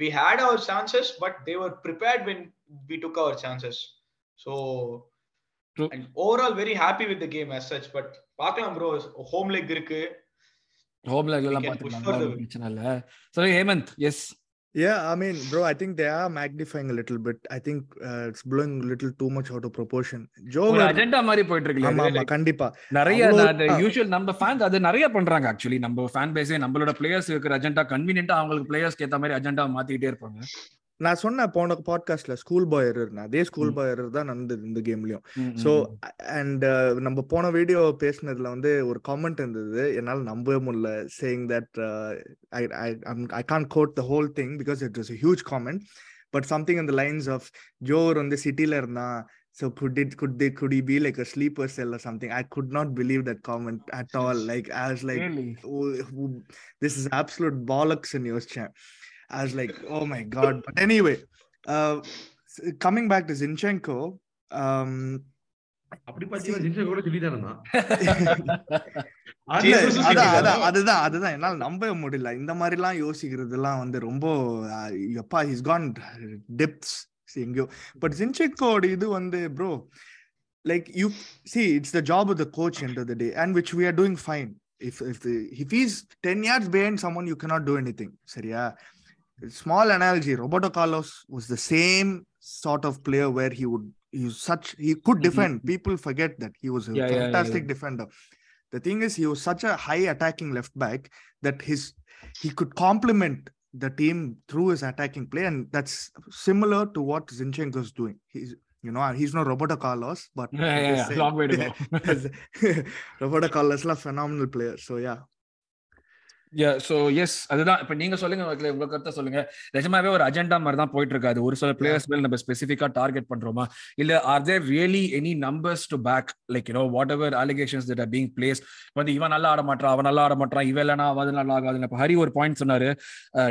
Speaker 3: we had our chances but they were prepared when we took our chances. So Overall very happy with the game as such but பார்க்கலாம் bro home leg இருக்கு.
Speaker 1: எல்லாம்
Speaker 3: We can push
Speaker 1: பாத்துக்கலாம் பிரச்சனை இல்ல. சரி Hemanth yes
Speaker 4: Yeah, I mean, bro, I think they are magnifying a little bit. I think uh, it's blowing a little too much out of proportion. Joe,
Speaker 1: ஒரு agenda மாதிரி போயிட்டு
Speaker 4: ஆமா
Speaker 1: இருக்கு
Speaker 4: ஆமா கண்டிப்பா.
Speaker 1: நிறைய. யூஷுவல் நம்ம ஃபேன்ஸ் அது நிறைய பண்றாங்க ஆக்சுவலி நம்ம ஃபேன் பேஸே நம்மளோட பிளேயர்ஸ் இருக்கிற அஜெண்டா கன்வீனியன்ட்டா அவங்களுக்கு பிளேயர்ஸ்க்கு ஏத்த மாதிரி அஜெண்டா மாத்திக்கிட்டே இருப்பாங்க.
Speaker 4: நான் சொன்னேன் போன பாட்காஸ்ட்ல ஸ்கூல் பாய் எரர் அதே ஸ்கூல். பாய் எரர் தான் நடந்தது இந்த கேம்லயும் ஸோ
Speaker 1: ம்,
Speaker 4: அண்ட் நம்ம போன வீடியோ பேசினதுல வந்து ஒரு காமெண்ட் இருந்தது என்னால் நம்பவே முடியல saying that I I I can't quote the whole thing because it is huge comment but something இந்த லைன்ஸ் ஆஃப் ஜோர் வந்து சிட்டில இருந்தான் So could it could they could he be like a sleeper cell or something? I could not believe that comment at all. Like I was like,
Speaker 1: Really?
Speaker 4: "Oh, oh, this I was like, oh my god. But anyway, uh, coming back to Zinchenko, um, அதுதான் அதுதான். என்னால நம்பவே முடியல. இந்த மாதிரி எல்லாம் யோசிக்கிறதுலாம் வந்து ரொம்ப எப்பா இஸ் கான் டெப்த்ஸ் எங்கேயோ. பட் ஜின்செக்கோட இது வந்து bro like you see it's the job of the coach end of the day and which we are doing fine if if if is ten years behind you cannot do anything. சரியா? Small analogy roberto carlos was the same sort of player where he would he such he could
Speaker 1: Mhm.
Speaker 4: defend people forget that he was a
Speaker 1: Yeah, yeah, yeah,
Speaker 4: fantastic
Speaker 1: yeah.
Speaker 4: defender the thing is he was such a high attacking left back that his he could complement the team through his attacking play and that's similar to what zinchenko is doing he's you know he's not roberto carlos but
Speaker 1: Yeah, yeah, yeah. Long way to go.
Speaker 4: roberto carlos is a phenomenal player so yeah
Speaker 1: Yeah, so அதுதான். இப்ப நீங்க சொல்லுங்க உங்க கருத்தை சொல்லுங்க. நிஜமாவே ஒரு agenda மாதிரி தான் போயிட்டு இருக்காது ஒரு சில பிளேயர்ஸ் மேல நம்ம ஸ்பெசிஃபிக்கா டார்கெட் பண்றோமா? இல்ல are there really any numbers to back like you know what allegations that are being placed வந்து இவன் நல்லா ஆட மாட்டான் அவன் நல்லா ஆட மாட்டான் இவன் இல்லைனா அவன் நல்லா ஆகாது இப்ப ஹரி ஒரு பாயிண்ட் சொன்னாரு.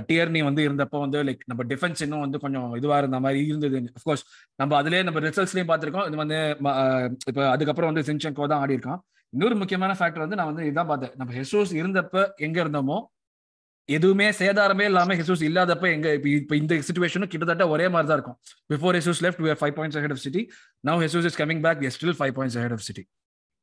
Speaker 1: டியர்னி வந்து இருந்தப்போ வந்து லைக் நம்ம டிஃபென்ஸ் இன்னும் வந்து கொஞ்சம் இதுவா இருந்த மாதிரி இருந்தது. அஃப்கோர்ஸ் நம்ம அதுலயே நம்ம ரிசல்ட்ஸ்லயும் பார்த்திருக்கோம். இது வந்து இப்போ இப்ப அதுக்கப்புறம் வந்து சின்சங்கோ தான் ஆடி இருக்கான் இன்னொரு முக்கியமான ஃபேக்டர் வந்து நான் வந்து இதான் பார்த்தேன். நம்ம ஹெசூஸ் இருந்தப்ப எங்க இருந்தோமோ எதுவுமே சேதாரமே இல்லாம ஹெசூஸ் இல்லாதப்ப எங்க இப்ப இந்த சுச்சுவேஷனும் கிட்டத்தட்ட ஒரே மாதிரி தான் இருக்கும். Before Jesus left we five points head of City now Jesus is coming back still five points head of City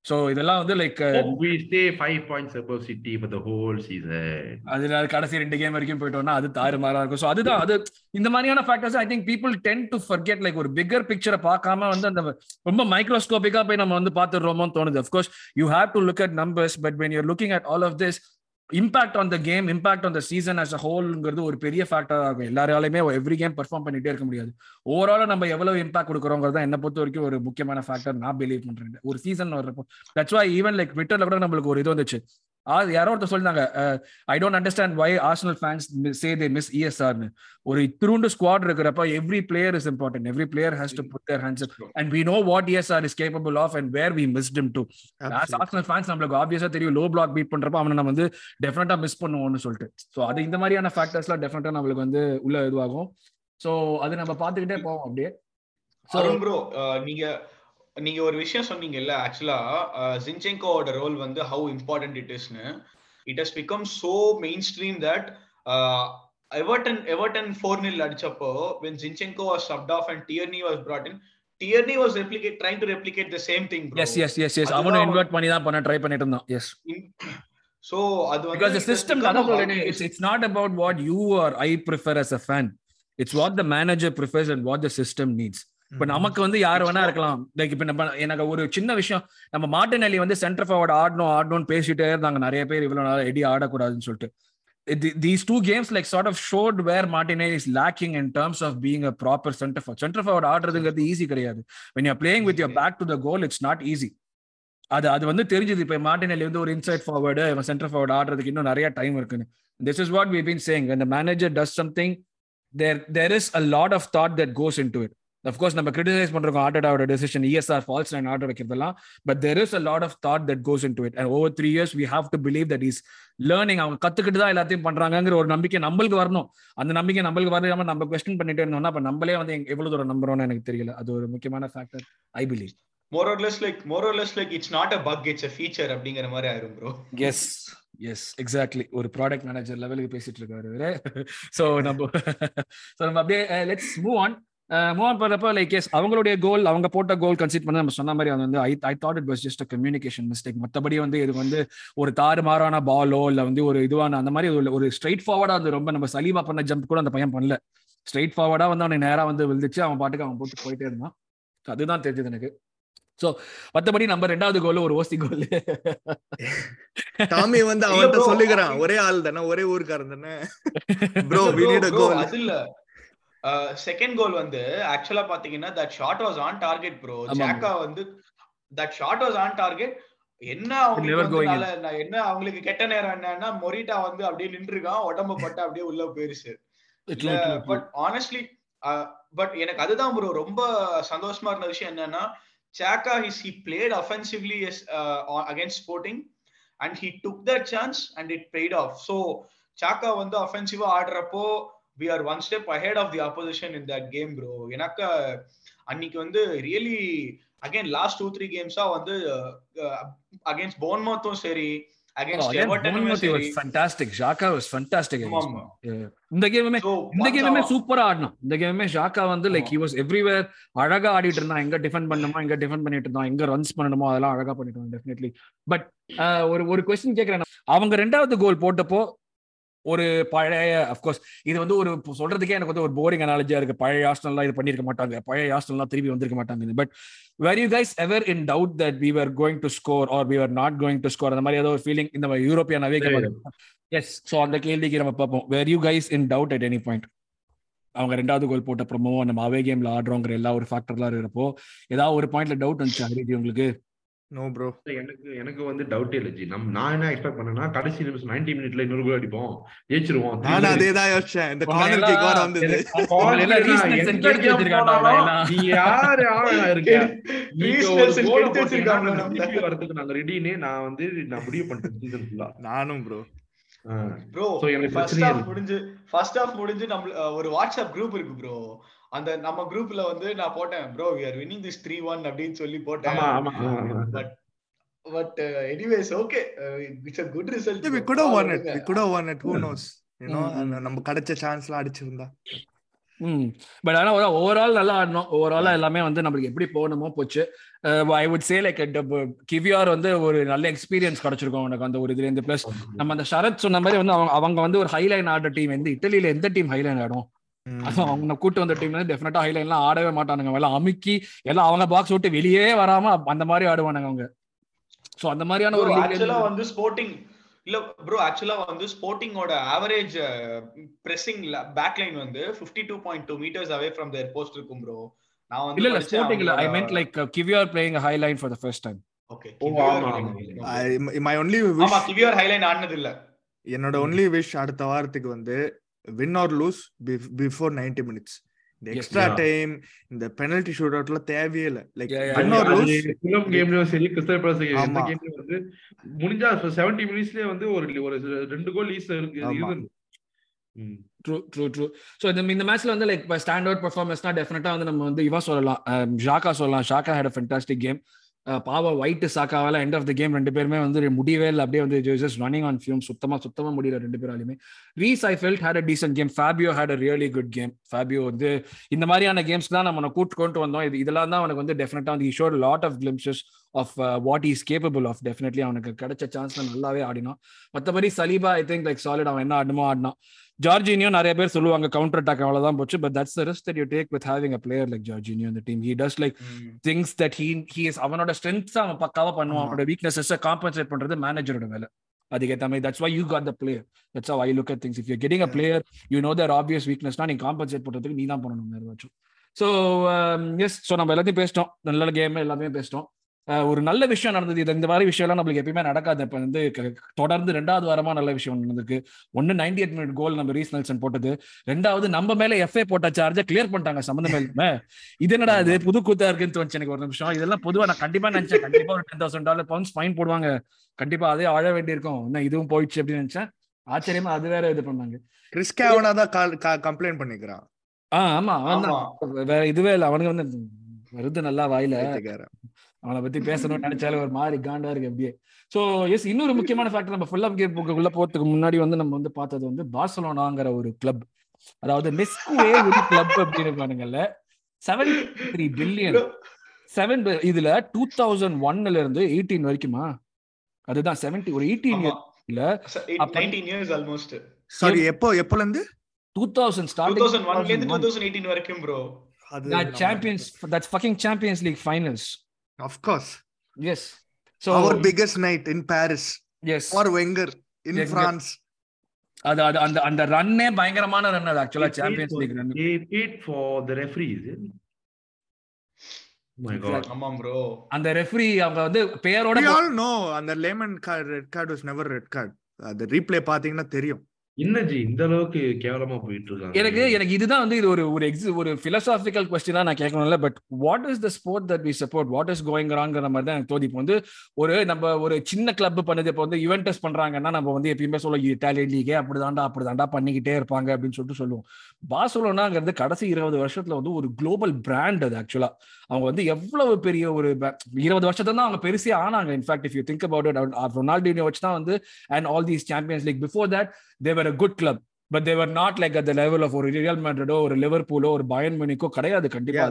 Speaker 1: so இதெல்லாம் வந்து like
Speaker 2: we stay five points above City for the whole season.
Speaker 1: அதுல கடைசி ரெண்டு game வரைக்கும் போயிட்டோம்னா அது தாறுமாறா இருக்கும் சோ அதுதான் அது இந்த மாதிரியான factors I think people ten to forget like ஒரு பிக்கர் பிக்சரை பார்க்காம வந்து அந்த ரொம்ப மைக்ரோஸ்கோபிக்கா போய் நம்ம வந்து பாத்துடுறோமோன்னு தோணுது of course you have to look at numbers but when you're looking at all of this impact on the game impact on the season as a ஹோல்ங்கிறது ஒரு பெரிய ஃபேக்டர் இருக்கும். எல்லாராலையுமே எவ்ரி கேம் பெர்ஃபார்ம் பண்ணிட்டே இருக்க முடியாது. ஓவராலாக நம்ம எவ்வளவு இம்பாக்ட் கொடுக்குறோங்கிறது தான் என்ன பொறுத்த வரைக்கும் ஒரு முக்கியமான ஃபேக்டர் நான் பிலீவ் பண்றேன். ஒரு சீசன் வர்றப்போ தட்ஸ் வை ஈவன் லைக் ட்விட்டர்ல கூட நம்மளுக்கு ஒரு இது வந்துச்சு. யாரோ ஒருத்தர் சொல்லிருந்தாங்க I don't understand why Arsenal fans say they miss இஎஸ்ஆர்னு ஒரு திருண்டு ஸ்குவாட் இருக்கிறப்ப every player is important every player has to put their hands and we know what ESR is capable of and where we missed him to Arsenal fans நம்மளுக்கு ஆப்வியஸா தெரியும் low block beat பண்றப்ப அவனை நம்ம வந்து டெஃபினட்டா miss பண்ணுவோம்னு சொல்லிட்டு. ஸோ அது இந்த மாதிரியான ஃபேக்டர்ஸ்லாம் டெஃபினட்டா நம்மளுக்கு வந்து உள்ள இதுவாகும். ஸோ அது நம்ம பார்த்துக்கிட்டே போவோம் அப்படியே.
Speaker 3: ப்ரோ நீங்க நீங்க ஒரு விஷயம் சொன்னீங்கல்ல ஆக்சுவலா ஜின்செங்கோட ரோல் வந்து ஹவு இம்பார்ட்டன்ட் இட் இஸ்னு it has become so main stream that Everton Everton four nil அடிச்சப்போ when Zinchenko was subbed off and Tierney was brought in Tierney was replicate trying to replicate the same thing
Speaker 1: yes yes yes yes அவனும் invert பண்ணி தான் பண்ண try பண்ணிட்டு இருந்தான். S
Speaker 3: so அது வந்து
Speaker 1: because the
Speaker 3: it has
Speaker 1: system
Speaker 3: become a
Speaker 1: அதான் சொல்றேனே,
Speaker 3: hockey
Speaker 1: it's it's not about what you or I prefer as a fan. It's what இப்ப நமக்கு வந்து யார் வேணா இருக்கலாம். லைக் இப்ப நம்ம எனக்கு ஒரு சின்ன விஷயம் நம்ம மார்டின் அலி வந்து சென்டர் ஃபார்வர்ட் ஆடணும் ஆடணும்னு பேசிட்டே இருந்தாங்க. நிறைய பேர் இவ்வளவு நாள் எடி ஆடக்கூடாதுன்னு சொல்லிட்டு. These two games like sort of showed where Martinelli is lacking in terms of being a proper centre for centre forward ஆடுறதுங்கிறது easy கிடையாது. When you playing with your back to the goal it's not easy அது அது வந்து தெரிஞ்சது. இப்ப Martinelli வந்து ஒரு inside forward இவன் centre forward ஆடுறதுக்கு இன்னும் நிறைய டைம் இருக்குன்னு. This is what we been saying அந்த manager does something there there is a lot of thought that goes in to it of course நம்ம கிரிட்டிசைஸ் பண்றோம் ஆர்டடாவோட decision ESR false line order வைக்கிறதெல்லாம் but there is a lot of thought that goes in to it and over three years we have to believe that is learning அவங்க கத்துக்கிட்டு தான் எல்லாத்தையும் பண்றாங்கிற ஒரு நம்பிக்கை நம்மளுக்கு வரணும். அந்த நம்பிக்கை நம்மளுக்கு வராம நம்ம கொஸ்டின் பண்ணிட்டே இருந்தோம்னா அப்ப நம்மளே வந்து எவ்வளவு தூரம் நம்புறோம்னு எனக்கு தெரியல. அது ஒரு முக்கியமான factor I believe
Speaker 3: more or less like it's not a bug it's a feature அப்படிங்கிற மாதிரி ஆயிரும் ப்ரோ
Speaker 1: எஸ் எஸ் எக்ஸாக்ட்லி ஒரு ப்ராடக்ட் மேனேஜர் லெவலுக்கு பேசிட்டு இருக்காரு ஸோ நம்ம ஸோ நம்ம அப்படியே let's move on move on பண்றப்ப லைக் எஸ் அவங்களுடைய கோல் அவங்க போட்ட கோல் கன்சிட் பண்ணி நம்ம சொன்ன மாதிரி அது வந்து I I thought it was just communication mistake மற்றபடி வந்து இது வந்து ஒரு தாறுமாறான பாலோ இல்லை வந்து ஒரு இதுவான அந்த மாதிரி ஒரு- ஒரு ஸ்ட்ரைட் ஃபார்வர்டா வந்து ரொம்ப நம்ம சலீமா பண்ண ஜம்ப் கூட அந்த பையன் பண்ணல. ஸ்ட்ரைட் ஃபார்வர்டா வந்து அவனை நேரா வந்து விழுந்துச்சு அவன் பாட்டுக்கு அவன் போட்டு போயிட்டே இருந்தான். So அதுதான் தெரிஞ்சது எனக்கு. ஸோ மற்றபடி நம்ம ரெண்டாவது கோல் ஒரு ஓசி கோல்
Speaker 4: டாமி வந்து அவன்கிட்ட சொல்லுகிறான் ஒரே ஆள் தானே ஒரே ஊருக்காரன் தானே. Bro we need a goal
Speaker 3: அது இல்ல. செகண்ட் கோல் வந்து ஆக்சுவலா பாத்தீங்கன்னா that shot was on target bro. Xhaka வந்து that shot was on target என்ன அவங்களுக்கு என்ன அவங்களுக்கு கெட்ட நேரம் என்னன்னா மொரிட்டா வந்து அப்படியே நின்றுருக்கான் உடம்ப பட்டு அப்படியே உள்ள போயிருச்சு. பட் ஆனஸ்ட்லி பட் எனக்கு அதுதான் ப்ரோ ரொம்ப சந்தோஷமா இருந்த விஷயம் என்னன்னா Saka his he played offensively against Sporting and he took that chance and it paid off so Saka வந்து அஃபென்சிவா ஆடுறப்போ we are one step ahead of the opposition in that game bro எனக்கு அன்னைக்கு வந்து really again last two three கேம்ஸா வந்து against போன்மோத்தும் சரி ஆமா.
Speaker 1: இந்த கேமுமே இந்த கேமுமே சூப்பரா ஆடினான் இந்த கேமுமே ஷாக்கா வந்து லைக். ஹி வாஸ் எவ்ரிவேர் அழகா ஆடிட்டு இருந்தான். எங்க டிஃபெண்ட் பண்ணணுமோ எங்க டிஃபெண்ட் பண்ணிட்டு இருந்தான். எங்க ரன்ஸ் பண்ணணுமோ அதெல்லாம் அழகா பண்ணிட்டு இருந்தான் டெஃபினெட்லி பட் ஒரு ஒரு கொஸ்டின் கேக்குறேன். அவங்க ரெண்டாவது கோல் போட்டப்போ ஒரு பழைய அஃப்கோர்ஸ் இது வந்து ஒரு சொல்றதுக்கே எனக்கு வந்து ஒரு போரிங் அனாலஜியா இருக்கு. பழைய ஆஸ்டல்லாம் இது பண்ணிருக்க மாட்டாங்க. பழைய ஆஸ்டல்லாம் திருப்பி வந்திருக்க மாட்டாங்க. But were you guys ever in doubt that we are going to score or we are not going to score அந்த மாதிரி ஏதோ ஒரு ஃபீலிங் இந்த யூரோப்பியன் அவே எஸ் ஸோ அந்த கேள்விக்கு நம்ம பார்ப்போம். Were you guys in doubt at any point அவங்க ரெண்டாவது கோல் போட்ட அப்புறமோ நம்ம அவே கேம்ல ஆடுறோங்கிற எல்லா ஒரு ஃபேக்டர்லாம் இருக்கிறப்போ ஏதாவது ஒரு பாயிண்ட்ல டவுட் வந்துச்சு ஹரிஜி உங்களுக்கு?
Speaker 4: நோ ப்ரோ
Speaker 2: எனக்கு எனக்கு வந்து டவுட்டே இல்லை ஜி. நம்ம நான் என்ன எக்ஸ்பெக்ட் பண்ணேன்னா கடைசி நிமிஷம் 90 மினிட்ல இன்னொரு கோல் அடிப்போம். ஜெயிச்சிருவோம்.
Speaker 4: நானும் அதே தான் யோசிச்சேன். இந்த கார்னர் கிக் வர வந்தது.
Speaker 1: எல்லாம் Nelson கெடுத்து வச்சிருக்காங்க.
Speaker 2: நீ யாரு ஆளா இருக்க? நீங்க ஒரு
Speaker 3: வச்சிருக்காங்க.
Speaker 2: திருப்பி வரதுக்கு நாங்க ரெடினே நான் வந்து நான் முடிவு பண்ணிட்டேன் சீசன் ஃபுல்லா
Speaker 4: நானும் ப்ரோ
Speaker 3: ப்ரோ ஃபர்ஸ்ட் ஹாஃப்
Speaker 2: இல்லை.
Speaker 3: முடிஞ்சு ஃபர்ஸ்ட் ஹாஃப் முடிஞ்சு நம்ம ஒரு வாட்ஸ்அப் குரூப் இருக்கு ப்ரோ அந்த நம்ம குரூப்ல வந்து நான் போட்டேன் bro we are winning this three one அப்படின்னு சொல்லி போட்டேன்.
Speaker 2: ஆமா ஆமா. ஆமா.
Speaker 3: But but anyways okay it's a good result
Speaker 4: we could have won it. We could have won it. Who knows? You know அந்த நம்ம கிடைச்ச சான்ஸ்லாம் அடிச்சிருந்தா.
Speaker 1: பட் ஆனா ஓவரால் நல்லா ஆடணும் ஓவராலா எல்லாமே வந்து நம்மளுக்கு எப்படி போகணுமோ போச்சு. ஐ வுட் சே லைக் கிவியார் வந்து ஒரு நல்ல எக்ஸ்பீரியன்ஸ் கிடைச்சிருக்கும் உனக்கு அந்த ஒரு இதுல இருந்து பிளஸ் நம்ம அந்த சரத் சொன்ன மாதிரி வந்து அவங்க அவங்க வந்து ஒரு ஹைலைன் ஆடுற டீம் எந்த இட்டலியில எந்த டீம் ஹைலைன் ஆடும்? அவங்க கூட்டு வந்த டீம் வந்து டெஃபினட்டா ஹைலைன்லாம் ஆடவே மாட்டானுங்க. எல்லாம் அமுக்கி எல்லாம் அவங்க பாக்ஸ் விட்டு வெளியே வராம அந்த மாதிரி ஆடுவானுங்க அவங்க. சோ அந்த மாதிரியான ஒரு
Speaker 3: ஆக்சுவலா வந்து ஸ்போர்ட்டிங் இல்ல ப்ரோ ஆக்சுவலா வந்து ஸ்போர்ட்டிங்கோட ஆவரேஜ் பிரessing பேக் லைன் வந்து 52.2 point two metres away from their post இருக்கும் ப்ரோ நான் வந்து
Speaker 1: இல்ல இல்ல ஸ்போர்ட்டிங் இல்ல. I meant like Kiwior playing high line for the first time
Speaker 3: okay
Speaker 2: oh, ஆமா.
Speaker 4: மை ஒன்லி
Speaker 3: ஆமா கிவியர் ஹைலைன் ஆடினது இல்ல
Speaker 4: என்னோட ஒன்லி விஷ் அடுத்த வாரத்துக்கு வந்து win or lose before ninety minutes இந்த எக்ஸ்ட்ரா. டைம் இந்த பெனல்டி ஷூட் அவுட்ல தேவையே இல்ல. Like
Speaker 1: Yeah, yeah,
Speaker 4: win
Speaker 1: yeah.
Speaker 4: Or lose
Speaker 2: film கேம்லயும் சரி கிறிஸ்டல் பேலஸ் எந்த. கேம்லயும் வந்து முடிஞ்சா செவன்டி மினிட்ஸ்லயே வந்து ஒரு ஒரு ரெண்டு கோல் ஈஸ் இருக்கு.
Speaker 1: ட்ரூ ட்ரூ ட்ரூ ஸோ இந்த இந்த மேட்ச்ல வந்து லைக் ஸ்டாண்ட் அவுட் பர்ஃபார்மன்ஸ்னா டெஃபினட்டா வந்து நம்ம வந்து இவா சொல்லலாம். ஷாக்கா சொல்லலாம். Xhaka had a fantastic game Bava White சாக்காவால எண்ட் ஆஃப் த கேம் ரெண்டு பேருமே வந்து முடியவே இல்லை. அப்படியே வந்து ஜோசஸ் ரன்னிங் ஆன் ஃபியூம் சுத்தமா சுத்தமா முடியல ரெண்டு பேராலையுமே. Rice I felt had a decent game Fabio had a really good game Fabio வந்து இந்த மாதிரியான கேம்ஸ் தான் நம்ம கூட்டு கொண்டு வந்தோம். இது இதெல்லாம் தான் அவனுக்கு வந்து டெஃபினட்டா வந்து showed lot of glimpses of what is capable of definitely அவனுக்கு கிடைச்ச சான்ஸ்ல நல்லாவே ஆடினான். மற்றபடி Saliba I think like solid அவன் என்ன ஆடணுமோ ஆடினான். ஜார்ஜினியோ நிறைய பேர் சொல்லுவாங்க கவுண்டர் அட்டாக் அவ்வளவுதான் போச்சு but that's risk that you take with having a player like Jorginho இந்த team he does like things that he he is அவனோட ஸ்ட்ரென்த்ஸ் அவன் பக்காவா பண்ணுவான். அவனோட வீக்னஸஸ் காம்பன்சேட் பண்றது மேனேஜரோட வேலை. அதுக்கேற்ற மாதிரி that's why you got the player that's I look at things if you getting a player you know their obvious வீக்னஸ்னா நீ காம்பன்சேட் பண்றதுக்கு நீ தான் பண்ணணும் வேற ஏதாச்சும். ஸோ எஸ் ஸோ நம்ம எல்லாத்தையும் பேசிட்டோம். நல்ல கேம் எல்லாமே பேசிட்டோம். ஒரு நல்ல விஷயம் நடந்தது. இது இந்த மாதிரி விஷயம்லாம் நம்மளுக்கு எப்பயுமே நடக்காது. இப்போ வந்து தொடர்ந்து ரெண்டாவது வாரமா நல்ல விஷயம் நடந்திருக்கு. ஒன்னு நைன்டி எயிட் மினிட் கோல் நம்ம ரீஸ் நெல்சன் போட்டது. ரெண்டாவது நம்ம மேல எஃப்ஐ போட்ட சார்ஜை கிளியர் பண்ணிட்டாங்க சம்மந்தமே இல்லாம இது என்னடா இது? புது கூத்தா இருக்குன்னு தோணுச்சு எனக்கு ஒரு நிமிஷம். இதெல்லாம் பொதுவா நான் கண்டிப்பா நினைச்சேன். கண்டிப்பா ஒரு ten thousand dollar pounds fine போடுவாங்க. கண்டிப்பா அதே ஆழ வேண்டியிருக்கும். இன்னும் இதுவும் போயிடுச்சு அப்படின்னு நினைச்சேன். ஆச்சரியமா அது வேற இது பண்ணாங்க.
Speaker 4: கிறிஸ் கேவனா தான் கம்ப்ளைண்ட் பண்ணிக்கிறான்.
Speaker 1: ஆ ஆமா. அவன் வேற இதுவே இல்லை. அவனுக்கு வந்து வருது நல்லா வாயில. அவனை பத்தி பேசணும்னு நினைச்சாலும் ஒரு மாதிரி காண்டா இருக்கு அப்படியே. சோ எஸ் இன்னொரு முக்கியமான ஃபேக்டர் நம்ம ஃபுல்லா கேம் உள்ள போறதுக்கு முன்னாடி வந்து நம்ம வந்து பார்த்தது வந்து பார்சலோனாங்கிற ஒரு கிளப் அதாவது மெஸ்குவே ஒரு கிளப் அப்படின்னு செவன் த்ரீ பில்லியன் செவன் இதுல டூ தௌசண்ட் ஒன்னுல இருந்து எயிட்டீன் வரைக்குமா? அதுதான் செவன்டி ஒரு எயிட்டீன்
Speaker 3: ஆமா.
Speaker 1: இல்ல அப்ப-
Speaker 3: 19 இயர்ஸ் ஆல்மோஸ்ட்
Speaker 4: சாரி எப்போ எப்போல இருந்து
Speaker 1: டூ தௌசண்ட் ஸ்டார்டிங்
Speaker 3: 2001 ல இருந்து 2018 வரைக்கும் ப்ரோ
Speaker 4: அது
Speaker 1: champions that's fucking Champions League finals
Speaker 4: of course
Speaker 1: yes so
Speaker 4: our biggest night in Paris
Speaker 1: yes
Speaker 4: for Wenger in
Speaker 1: Wenger.
Speaker 4: France
Speaker 1: அது அது அந்த அந்த ரன்னே பயங்கரமான ரன் அது ஆக்சுவலா Champions League run
Speaker 2: They paid for the referee, is it? My god.
Speaker 3: ஆமா bro
Speaker 1: அந்த ரெஃப்ரி அவங்க வந்து பேரோட
Speaker 4: we all know அந்த Lehmann card red card was never red card அது ரீப்ளே பாத்தீங்கன்னா தெரியும்.
Speaker 2: என்ன ஜி இந்த அளவுக்கு கேவலமா போயிட்டு இருக்காங்க
Speaker 1: எனக்கு எனக்கு இதுதான் வந்து இது ஒரு ஒரு எக்ஸி ஒரு பிலசாபிக்கல் கொஸ்டினா நான் கேட்கணும்ல but what is the sport that we support what is going ராங்கிற மாதிரி தான் எனக்கு தோதி இப்போ வந்து ஒரு நம்ம ஒரு சின்ன கிளப் பண்ணுது இப்போ வந்து இவெண்டஸ் பண்றாங்கன்னா நம்ம வந்து எப்பயுமே சொல்லுவோம் இட்டாலியன் லீகே அப்படிதான்டா அப்படிதான்டா பண்ணிக்கிட்டே இருப்பாங்க அப்படின்னு சொல்லிட்டு சொல்லுவோம். பார்சலோனாங்கிறது கடைசி இருபது வருஷத்துல வந்து ஒரு குளோபல் பிராண்ட் அது ஆக்சுவலா அவங்க வந்து எவ்வளவு பெரிய ஒரு இருபது வருஷத்துல தான் அவங்க பெருசே ஆனாங்க. In fact if you think about it Ronaldinho வச்சு தான் வந்து and all these Champions League before that they're a good club but they're not like at level of ஒரு ரியல் மேட்ரிடோ ஒரு லிவர்பூலோ ஒரு பயன் மணிக்கோ கிடையாது கண்டிப்பா.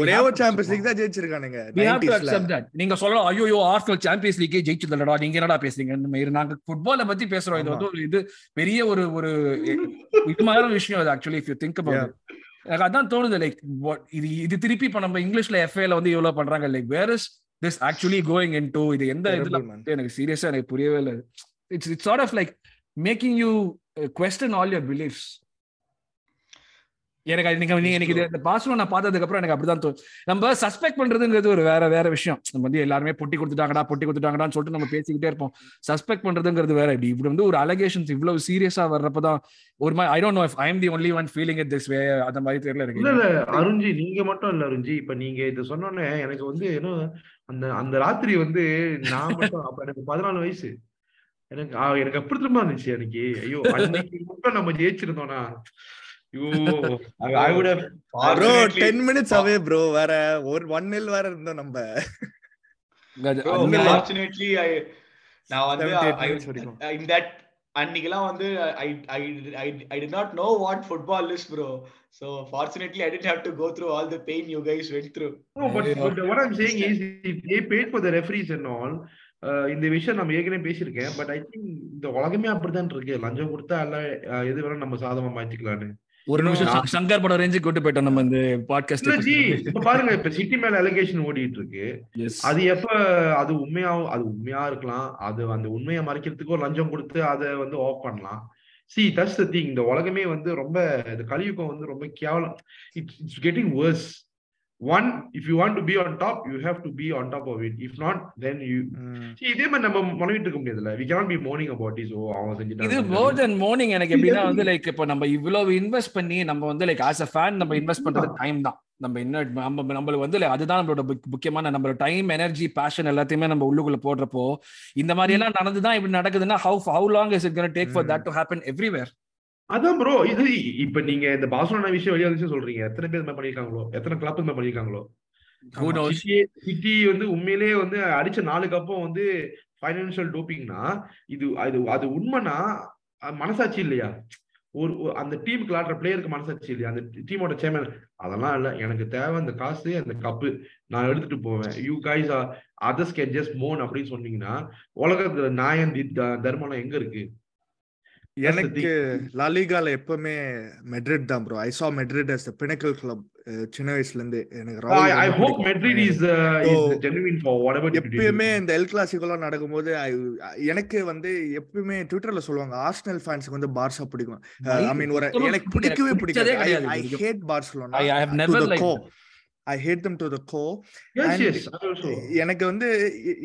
Speaker 4: ஒரே ஒரு சாம்பியன்ஸ் லீக் தான் ஜெயிச்சிருக்கானுங்க
Speaker 1: We have to
Speaker 4: 90s ல.
Speaker 1: accept that. நீங்க சொல்லலாம் ஐயோ ஆர்சனல் சாம்பியன்ஸ் லீக்கே ஜெயிச்சதுலடா நீங்க என்னடா பேசுறீங்க? நாங்க ஃபுட்பால பத்தி பேசுறோம். இது வந்து ஒரு இது பெரிய ஒரு ஒரு இது மாதிரி விஷயம் அது actually if you think. About எனக்கு அதான் தோணுது லைக் இது இது திருப்பி இப்ப நம்ம இங்கிலீஷ்ல எஃப்ஏல வந்து இவ்வளவு பண்றாங்க like where is this actually going into இது எந்த இதுல. எனக்கு சீரியஸா எனக்கு புரியவே இல்லை. It's it's of like making you question all your beliefs எனக்கு இன்னைக்கு நீங்க நீங்க எனக்கு இது இந்த பாஸ்ல நான் பார்த்ததுக்கு அப்புறம் எனக்கு அப்படிதான் நம்ம சஸ்பெக்ட் பண்றதுங்கிறது ஒரு வேற வேற விஷயம். நம்ம வந்து எல்லாருமே பொட்டி கொடுத்துட்டாங்கடா பொட்டி கொடுத்துட்டாங்கடான்னு சொல்லிட்டு நம்ம பேசிக்கிட்டே இருப்போம். சஸ்பெக்ட் பண்றதுங்கிறது வேற. இப்படி இப்படி வந்து ஒரு அலகேஷன்ஸ் இவ்வளவு சீரியஸா வர்றப்பதான் ஒரு மாதிரி I don't know I am the only one feeling it this way அந்த மாதிரி தெரியல எனக்கு.
Speaker 2: இல்ல அருண்ஜி நீங்க மட்டும் இல்ல அருண்ஜி. இப்ப நீங்க இத சொன்னோன்னே எனக்கு வந்து ஏன்னா அந்த அந்த ராத்திரி வந்து நான் மட்டும் அப்ப எனக்கு பதினாலு வயசு. எனக்கு ஆ, எனக்கு அப்படி திரும்ப இருந்துச்சு எனக்கு ஐயோ அன்னைக்கு நம்ம ஜெயிச்சிருந்தோம்னா ஐயோ I would
Speaker 4: bro ten minutes away bro வேற ஒரு ஒன் நில் வேற இருந்தோம் நம்ம
Speaker 3: நான் வந்து
Speaker 4: 78
Speaker 3: I-
Speaker 4: minutes வரைக்கும்.
Speaker 3: in that அன்னைக்கெல்லாம் வந்து I I I I did not know what football is bro so fortunately i didn't have to go through all the pain you guys went through
Speaker 2: No, but, but what I'm saying is, if they paid for the referees and all, uh, இந்த விஷயம் நம்ம ஏற்கனவே பேசியிருக்கேன். But I think இந்த உலகமே அப்படிதான் இருக்கு. லஞ்சம் கொடுத்தா எல்லாம் எது வேணா நம்ம சாதமா மாத்திக்கலாம்னு.
Speaker 1: ஒரு நிமிஷம் சங்கர் படம் ரேஞ்சு கூட்டு போயிட்டோம் நம்ம இந்த பாட்காஸ்ட்
Speaker 2: இப்ப பாருங்க இப்ப சிட்டி மேல அலிகேஷன் ஓடிட்டு இருக்கு. அது எப்ப அது உண்மையா அது உண்மையா இருக்கலாம். அது அந்த உண்மையை மறைக்கிறதுக்கு ஒரு லஞ்சம் கொடுத்து அதை வந்து ஆஃப் பண்ணலாம். சி தட்ஸ் த திங் இந்த உலகமே வந்து ரொம்ப இந்த கலியுகம் வந்து ரொம்ப கேவலம். It's getting worse one if you want to be on top you have to be on top of it if not then you இதே மாதிரி நம்ம மனைவிட்டு இருக்க முடியாதுல்ல? We cannot be mourning about is oh அவன்
Speaker 1: இது
Speaker 2: செஞ்சுட்டாங்க
Speaker 1: மோர் தென் மார்னிங் எனக்கு எப்படின்னா வந்து லைக் இப்போ நம்ம இவ்வளவு இன்வெஸ்ட் பண்ணி நம்ம வந்து லைக் ஆஸ் அ ஃபேன் நம்ம இன்வெஸ்ட் பண்றது டைம் தான். நம்ம என்ன நம்ம நம்மளுக்கு வந்து அதுதான் நம்மளோட முக்- முக்கியமான நம்மளோட டைம் எனர்ஜி பேஷன் எல்லாத்தையுமே நம்ம உள்ளுக்குள்ள போடுறப்போ இந்த மாதிரி எல்லாம் நடந்துதான் இப்படி நடக்குதுன்னா how how long is it gonna take for that to happen everywhere
Speaker 2: அதான் ப்ரோ இது இப்ப நீங்க இந்த பாசன விஷயம் வெளியே வந்து சொல்றீங்க. எத்தனை பேர் இந்த மாதிரி பண்ணிருக்காங்களோ? எத்தனை கிளப் இந்த பண்ணிருக்காங்களோ? சிட்டி வந்து உண்மையிலேயே வந்து அடிச்ச நாலு கப்பும் வந்து ஃபைனான்சியல் டோப்பிங்னா இது அது அது உண்மைனா மனசாட்சி இல்லையா? ஒரு அந்த டீமுக்கு விளாடுற பிளேயருக்கு மனசாட்சி இல்லையா? அந்த டீமோட சேர்மன் அதெல்லாம் இல்ல. எனக்கு தேவை அந்த காசு அந்த கப்பு நான் எடுத்துட்டு போவேன். You guys others can just moan அப்படின்னு சொன்னீங்கன்னா உலகத்துல நியாயம் தர்மம்லாம் எங்க இருக்கு?
Speaker 4: எனக்கு லாலிகால எப்பவுமே மெட்ரிட் தான் bro I saw Madrid as the pinnacle club சின்ன வயசுல இருந்து எனக்கு ராகுல்
Speaker 2: I, I
Speaker 4: ரொம்ப
Speaker 2: hope
Speaker 4: பிடிக்கும்.
Speaker 2: Madrid is, uh,
Speaker 4: So,
Speaker 2: is genuine for whatever they do.
Speaker 4: எப்பயுமே இந்த எல் கிளாசிக்கெல்லாம் நடக்கும்போது I- எனக்கு வந்து எப்பயுமே ட்விட்டர்ல சொல்லுவாங்க ஆர்சனல் ஃபேன்ஸ்க்கு வந்து பார்சா பிடிக்கும் ஐ மீன் ஒரு
Speaker 1: சுத்தமா
Speaker 4: எனக்கு. பிடிக்கவே பிடிக்காது I. Hate Barcelona
Speaker 1: have never liked them.
Speaker 4: I hate them to the core. எனக்கு வந்து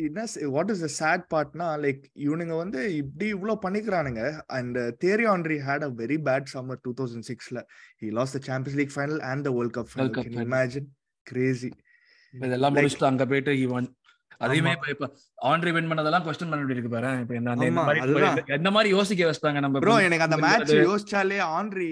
Speaker 4: என்ன வாட் இஸ் த சேட் பார்ட்னா லைக் இவனுங்க வந்து இப்படி இவ்வளவு பண்ணிக்கிறானுங்க. And Thierry Henry had a very bad summer two thousand சிக்ஸ்ல he lost the Champions League final and the World Cup final. Imagine crazy
Speaker 1: இதெல்லாம் முடிச்சுட்டு அங்க போயிட்டு he won அதையுமே. இப்ப இப்ப ஆண்ட்ரி வின் பண்ணதெல்லாம் கொஸ்டின் பண்ண வேண்டியிருக்கு பாரு. இப்ப என்ன
Speaker 4: ஆமா,
Speaker 1: மாதிரி யோசிக்க வச்சிட்டாங்க நம்ம
Speaker 4: ப்ரோ எனக்கு அந்த மேட்ச் யோசிச்சாலே ஆண்ட்ரி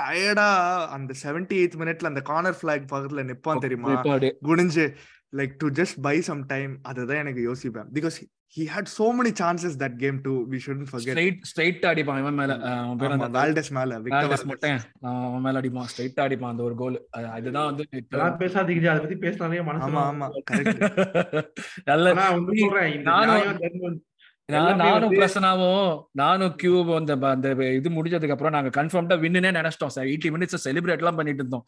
Speaker 4: டயர்டா அந்த செவன்டி எய்த் மினிட்ல அந்த கார்னர் ஃபிளாக் பக்கத்துல நிப்பான் தெரியுமா? குனிஞ்சு like to just buy some time அதுதான் எனக்கு யோசிப்பேன். Because he had so many chances that game to we shouldn't forget
Speaker 1: straight straight அடிப்பான் இவன் மேல அஹ் அவன் பேர்
Speaker 4: ஆமா
Speaker 1: அந்த
Speaker 4: வால்டஸ் மேல விக்டர்
Speaker 1: வேல்டஸ் மொட்டையன் அவன் மேல அடிப்பான் ஸ்ட்ரைட் அடிப்பான் அந்த ஒரு கோல் அதுதான் வந்து
Speaker 2: அதெல்லாம் பேசாதீங்க அதை பத்தி பேசினாலே மனசு
Speaker 4: ஆமா ஆமா கரெக்ட்
Speaker 1: நல்ல
Speaker 2: சொல்றேன்
Speaker 1: நானும் நான் நானும்
Speaker 2: வந்து-
Speaker 1: பிரசனாவும் நானும் கியூப் அந்த அந்த இது முடிஞ்சதுக்கு அப்புறம் நாங்க கன்ஃபார்ம்டா வின்னுனே நினைச்சிட்டோம் சார் எயிட்டி மினிட்ஸ் செலிப்ரேட் எல்லாம் பண்ணிட்டு இருந்தோம்.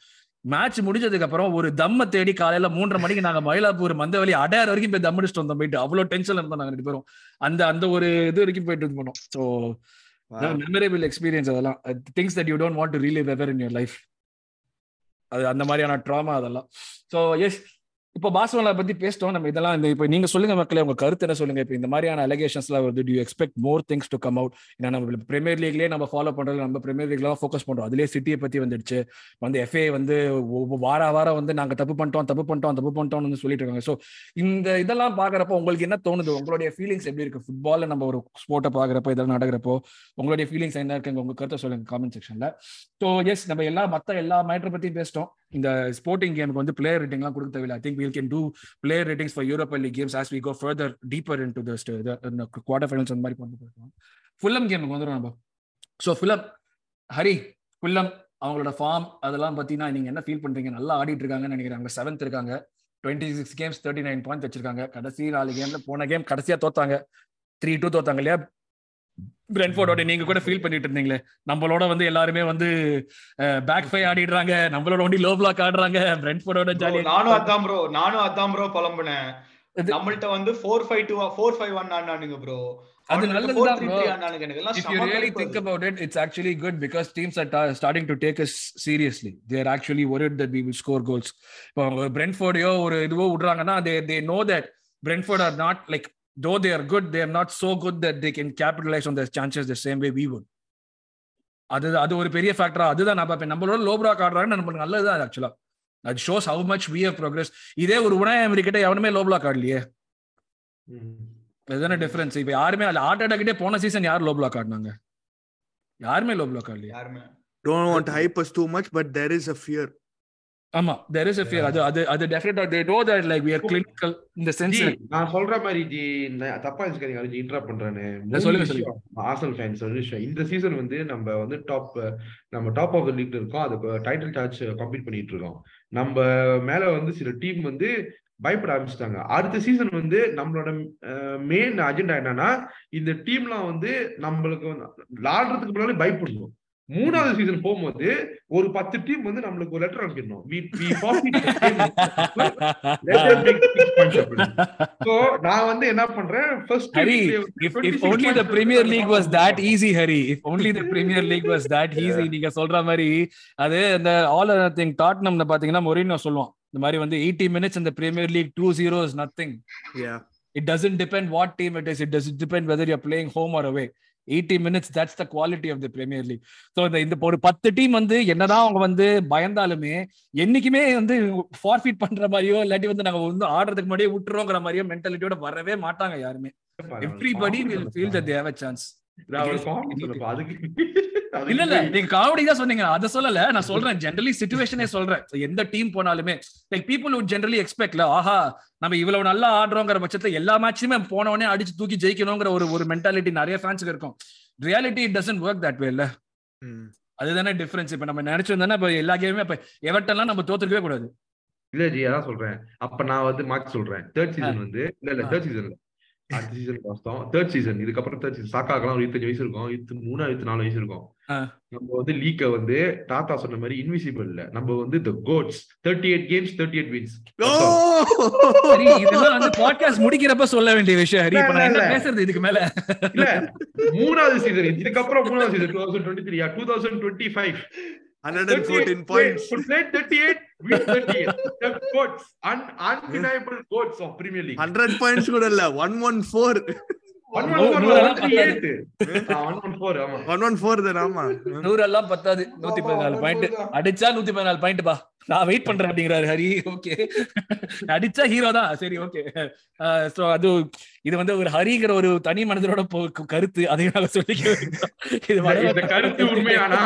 Speaker 1: மேட்ச் முடிஞ்சதுக்கு அப்புறம் ஒரு தம்ம தேடி காலையில மூன்றரை மணிக்கு நாங்க மயிலாப்பூர் மந்தவெளி அடையார் வரைக்கும் போய் தம் அடிச்சுட்டு வந்தோம் போயிட்டு. அவ்வளவு டென்ஷன்ல இருந்தோம் நாங்க ரெண்டு பேரும். அந்த அந்த ஒரு இது வரைக்கும் போயிட்டு இது பண்ணோம். ஸோ மெமரபிள் எக்ஸ்பீரியன்ஸ் அதெல்லாம். Things that you don't want to relive ever in your life அது அந்த மாதிரியான ட்ராமா அதெல்லாம். ஸோ எஸ் இப்போ பாஸ்வலா பத்தி பேசிட்டோம். நம்ம இதெல்லாம் இந்த இப்போ நீங்க சொல்லுங்க மக்களே உங்க கருத்து என்ன சொல்லுங்க? இப்போ இந்த மாதிரியான அலிகேஷன்ஸ்லாம் வருது to expect more things to come out ஏன்னா நம்ம பிரீமியர் லீக்லயே நம்ம ஃபாலோ பண்றது நம்ம பிரீமியர் லீக்லாம் ஃபோக்கஸ் பண்றோம். அதுலேயே சிட்டியை பத்தி வந்துடுச்சு. வந்து எஃப்ஏ வந்து ஒவ்வொரு வார வாரம் வந்து நாங்க தப்பு பண்ணிட்டோம் தப்பு பண்ணிட்டோம் தப்பு பண்ணிட்டோம்னு வந்து சொல்லிட்டு இருக்காங்க. ஸோ இந்த இதெல்லாம் பாக்குறப்போ உங்களுக்கு என்ன தோணுது? உங்களுடைய ஃபீலிங்ஸ் எப்படி இருக்கு? ஃபுட்பால்ல நம்ம ஒரு ஸ்போர்ட்டை பாக்குறப்போ இதெல்லாம் நடக்கிறப்போ உங்களுடைய ஃபீலிங்ஸ் என்ன இருக்குங்க? உங்க கருத்தை சொல்லுங்க காமெண்ட் செக்ஷன்ல ஸோ எஸ் நம்ம எல்லா மத்த எல்லா மேட்டரை பத்தியும் பேசிட்டோம். இந்த ஸ்போர்ட்டிங் கேமுக்கு வந்து பிளேயர் ரேட்டிங்லாம் கொடுக்க தேவையில்லை. I think we'll can do player ratings for Europa League games as we go further deeper into the quarter finals அந்த மாதிரி கொண்டு போயிருக்கோம் ஃபுல்லம் கேமுக்கு வந்துடும் நம்ம. ஸோ ஃபுல்லம் ஹரி ஃபுல்லம் அவங்களோட ஃபார்ம் அதெல்லாம் பார்த்தீங்கன்னா நீங்கள் என்ன ஃபீல் பண்ணுறீங்க நல்லா ஆடிட்டு இருக்காங்கன்னு நினைக்கிறேன். அவங்க செவன்த் இருக்காங்க. Twenty six games thirty nine point வச்சிருக்காங்க. கடைசி நாலு கேம்ல போன கேம் கடைசியாக தோத்தாங்க. த்ரீ டூ தோத்தாங்க இல்லையா? பிரென்ஃபோர்டோட நீங்க கூட ஃபீல் பண்ணிட்டு இருந்தீங்களே. நம்மளோட வந்து எல்லாருமே வந்து பேக் ஃபை ஆடிடுறாங்க. நம்மளோட ஒண்டி லோ பிளாக் ஆடுறாங்க. பிரென்ஃபோர்டோட ஜாலியா
Speaker 3: நானும் அதான் ப்ரோ நானும் அதான் ப்ரோ புலம்புனேன். நம்மள்ட்ட வந்து four five two four five one ஆனானுங்க bro
Speaker 1: அது நல்லதுதான் really
Speaker 3: கடுப்பு
Speaker 1: think
Speaker 3: அது.
Speaker 1: about it, it's actually good because teams are ta- starting to take us seriously. They are actually worried that we will score goals. இப்போ பிரென்ஃபோர்டையோ ஒரு இதுவோ விடுறாங்கன்னா they they know that Brentford are not like though they are good, they are not so good that they can capitalize on their chances the same way we would. அது அது ஒரு பெரிய ஃபேக்டரா அதுதான் நான் பார்ப்பேன். நம்மளோட லோ பிளாக் ஆடுறாங்கன்னு நம்மளுக்கு நல்லதுதான் ஆக்சுவலா அது shows how much we have progress இதே ஒரு உணாய் அமெரிக்கிட்ட எவனுமே லோ பிளாக் ஆடலையே. அதுதானே டிஃபரன்ஸ் இப்போ யாருமே அதுல ஆர்ட் அட்டாக்கிட்டே போன சீசன் யார் லோ பிளாக் ஆடினாங்க? யாருமே லோ பிளாக் ஆடலையே.
Speaker 3: யாருமே.
Speaker 4: Don't want to hype us too much but there is a fear.
Speaker 1: ஆமா there is a fear. அது அது அது டெஃபினட்டா they know that like we are clinical in the sense
Speaker 2: ஜி
Speaker 1: like
Speaker 2: நான் சொல்ற மாதிரி ஜி தப்பா இருக்காதீங்க அது இன்டரப்ட் பண்றேன்னு. மூணு
Speaker 1: சொல்லுங்க,
Speaker 2: விஷயம் ஆர்சனல் ஃபேன்ஸ் ஒரு விஷயம். இந்த சீசன் வந்து நம்ம வந்து டாப் நம்ம டாப் ஆஃப் த லீக் இருக்கோம். அதுக்கு டைட்டில் டாச் கம்ப்ளீட் பண்ணிட்டு இருக்கோம். நம்ம மேல வந்து சில டீம் வந்து பயப்பட ஆரம்பிச்சிட்டாங்க. அடுத்த சீசன் வந்து நம்மளோட மெயின் அஜெண்டா என்னன்னா இந்த டீம்லாம் வந்து நம்மளுக்கு வந்து விளாடுறதுக்கு முன்னாடி பயப்படணும் மூணாவது சீசன் போகும்போது ஒரு பத்து டீம் வந்து நம்மளுக்கு ஒரு லெட்டர் அனுப்பிடணும். நான் வந்து என்ன பண்றேன்?
Speaker 1: If,
Speaker 2: வந்து
Speaker 1: if
Speaker 2: 26
Speaker 1: only the Premier League was that easy, Hari. If only the Premier League was that easy, நீங்க சொல்ற மாதிரி அது இந்த ஆல் திங் டாட்னம்ல பாத்தீங்கன்னா மொரினோ சொல்லுவான். இந்த மாதிரி வந்து எயிட்டி மினிட்ஸ் இந்த Premier League two zero is nothing
Speaker 4: Yeah.
Speaker 1: It doesn't depend what team it is it doesn't depend whether you playing home or away eighty minutes that's the quality of the Premier League so இந்த இந்த ஒரு பத்து team வந்து என்னதான் அவங்க வந்து பயந்தாலுமே என்னைக்குமே வந்து ஃபார்ஃபீட் பண்ற மாதிரியோ இல்லாட்டி வந்து நாங்க வந்து ஆடுறதுக்கு முன்னாடியே விட்டுறோங்கிற மாதிரியோ மென்டாலிட்டியோட வரவே மாட்டாங்க யாருமே. Everybody will feel that they have a chance இல்ல இல்ல நீங்க காமெடி தான் சொன்னீங்க. அத சொல்லல. நான் சொல்றேன். ஜென்ரலி சிச்சுவேஷனே சொல்றேன். எந்த டீம் போனாலுமே லைக் பீப்புள் would ஜென்ரலி எக்ஸ்பெக்ட்ல ஆஹா நம்ம இவ்வளவு நல்லா ஆடுறோங்கிற பட்சத்துல எல்லா மேட்சுமே போன உடனே அடிச்சு தூக்கி ஜெயிக்கணுங்கிற ஒரு ஒரு மென்டாலிட்டி நிறைய ஃபேன்ஸுக்கு இருக்கும். Reality it doesn't work that way இல்ல
Speaker 4: Mm.
Speaker 1: அதுதானே டிஃபரன்ஸ் இப்ப நம்ம நினைச்சிருந்தோம்னா இப்ப எல்லா கேமுமே இப்ப எவர்ட்டெல்லாம் நம்ம தோத்துக்கவே கூடாது.
Speaker 2: இல்ல ஜி அதான் சொல்றேன். அப்ப நான் வந்து மார்க் சொல்றேன். தேர்ட் சீசன் வந்து இல்ல இல்ல. தேர்ட் சீசன் அடுத்த சீசன் பார்த்தோம் தேர்ட் சீசன் இதுக்கப்புறம் தேர்ட் சீசன் சாக்காக்கெல்லாம் இருபத்தஞ்சு வயசு இருக்கும். இருபத்தி மூணு இருபத்தி நாலு வயசு இருக்கும். நம்ம வந்து லீக்க வந்து டாடா சொன்ன மாதிரி இன்விசிபிள் இல்ல நம்ம வந்து the goats thirty eight games thirty eight wins
Speaker 1: சரி இதெல்லாம் வந்து பாட்காஸ்ட் முடிக்கிறப்ப சொல்ல வேண்டிய விஷயம். ஹரி இப்ப நான் என்ன. பேசுறது இதுக்கு மேல?
Speaker 2: இல்ல மூணாவது சீசன் இதுக்கப்புறம் மூணாவது season two thousand twenty three two thousand twenty five
Speaker 4: 114 points.
Speaker 2: Played 38, win 38. The goats, un, undeniable goats of Premier League.
Speaker 4: 100 points கூட இல்ல 114
Speaker 2: One
Speaker 1: நூ-
Speaker 2: one four,
Speaker 1: நூறெல்லாம்
Speaker 2: one three eight. ஆ, one one four, ஆமா.
Speaker 4: 114 தான் ஆமா
Speaker 1: நூறு எல்லாம் பத்தாது நூத்தி பதினாலு பாயிண்ட் அடிச்சா நூத்தி பதினாலு பாயிண்ட் பா நான் வெயிட் பண்றேன் அப்படிங்கிறாரு ஹரி. ஓகே அடிச்சா ஹீரோ தான். சரி ஓகே சோ அது இது வந்து ஒரு ஹரிங்கிற ஒரு தனி மனிதரோட போ- கருத்து. அதை நாங்க சொல்லிக்க. இது
Speaker 2: கருத்து உண்மையானா?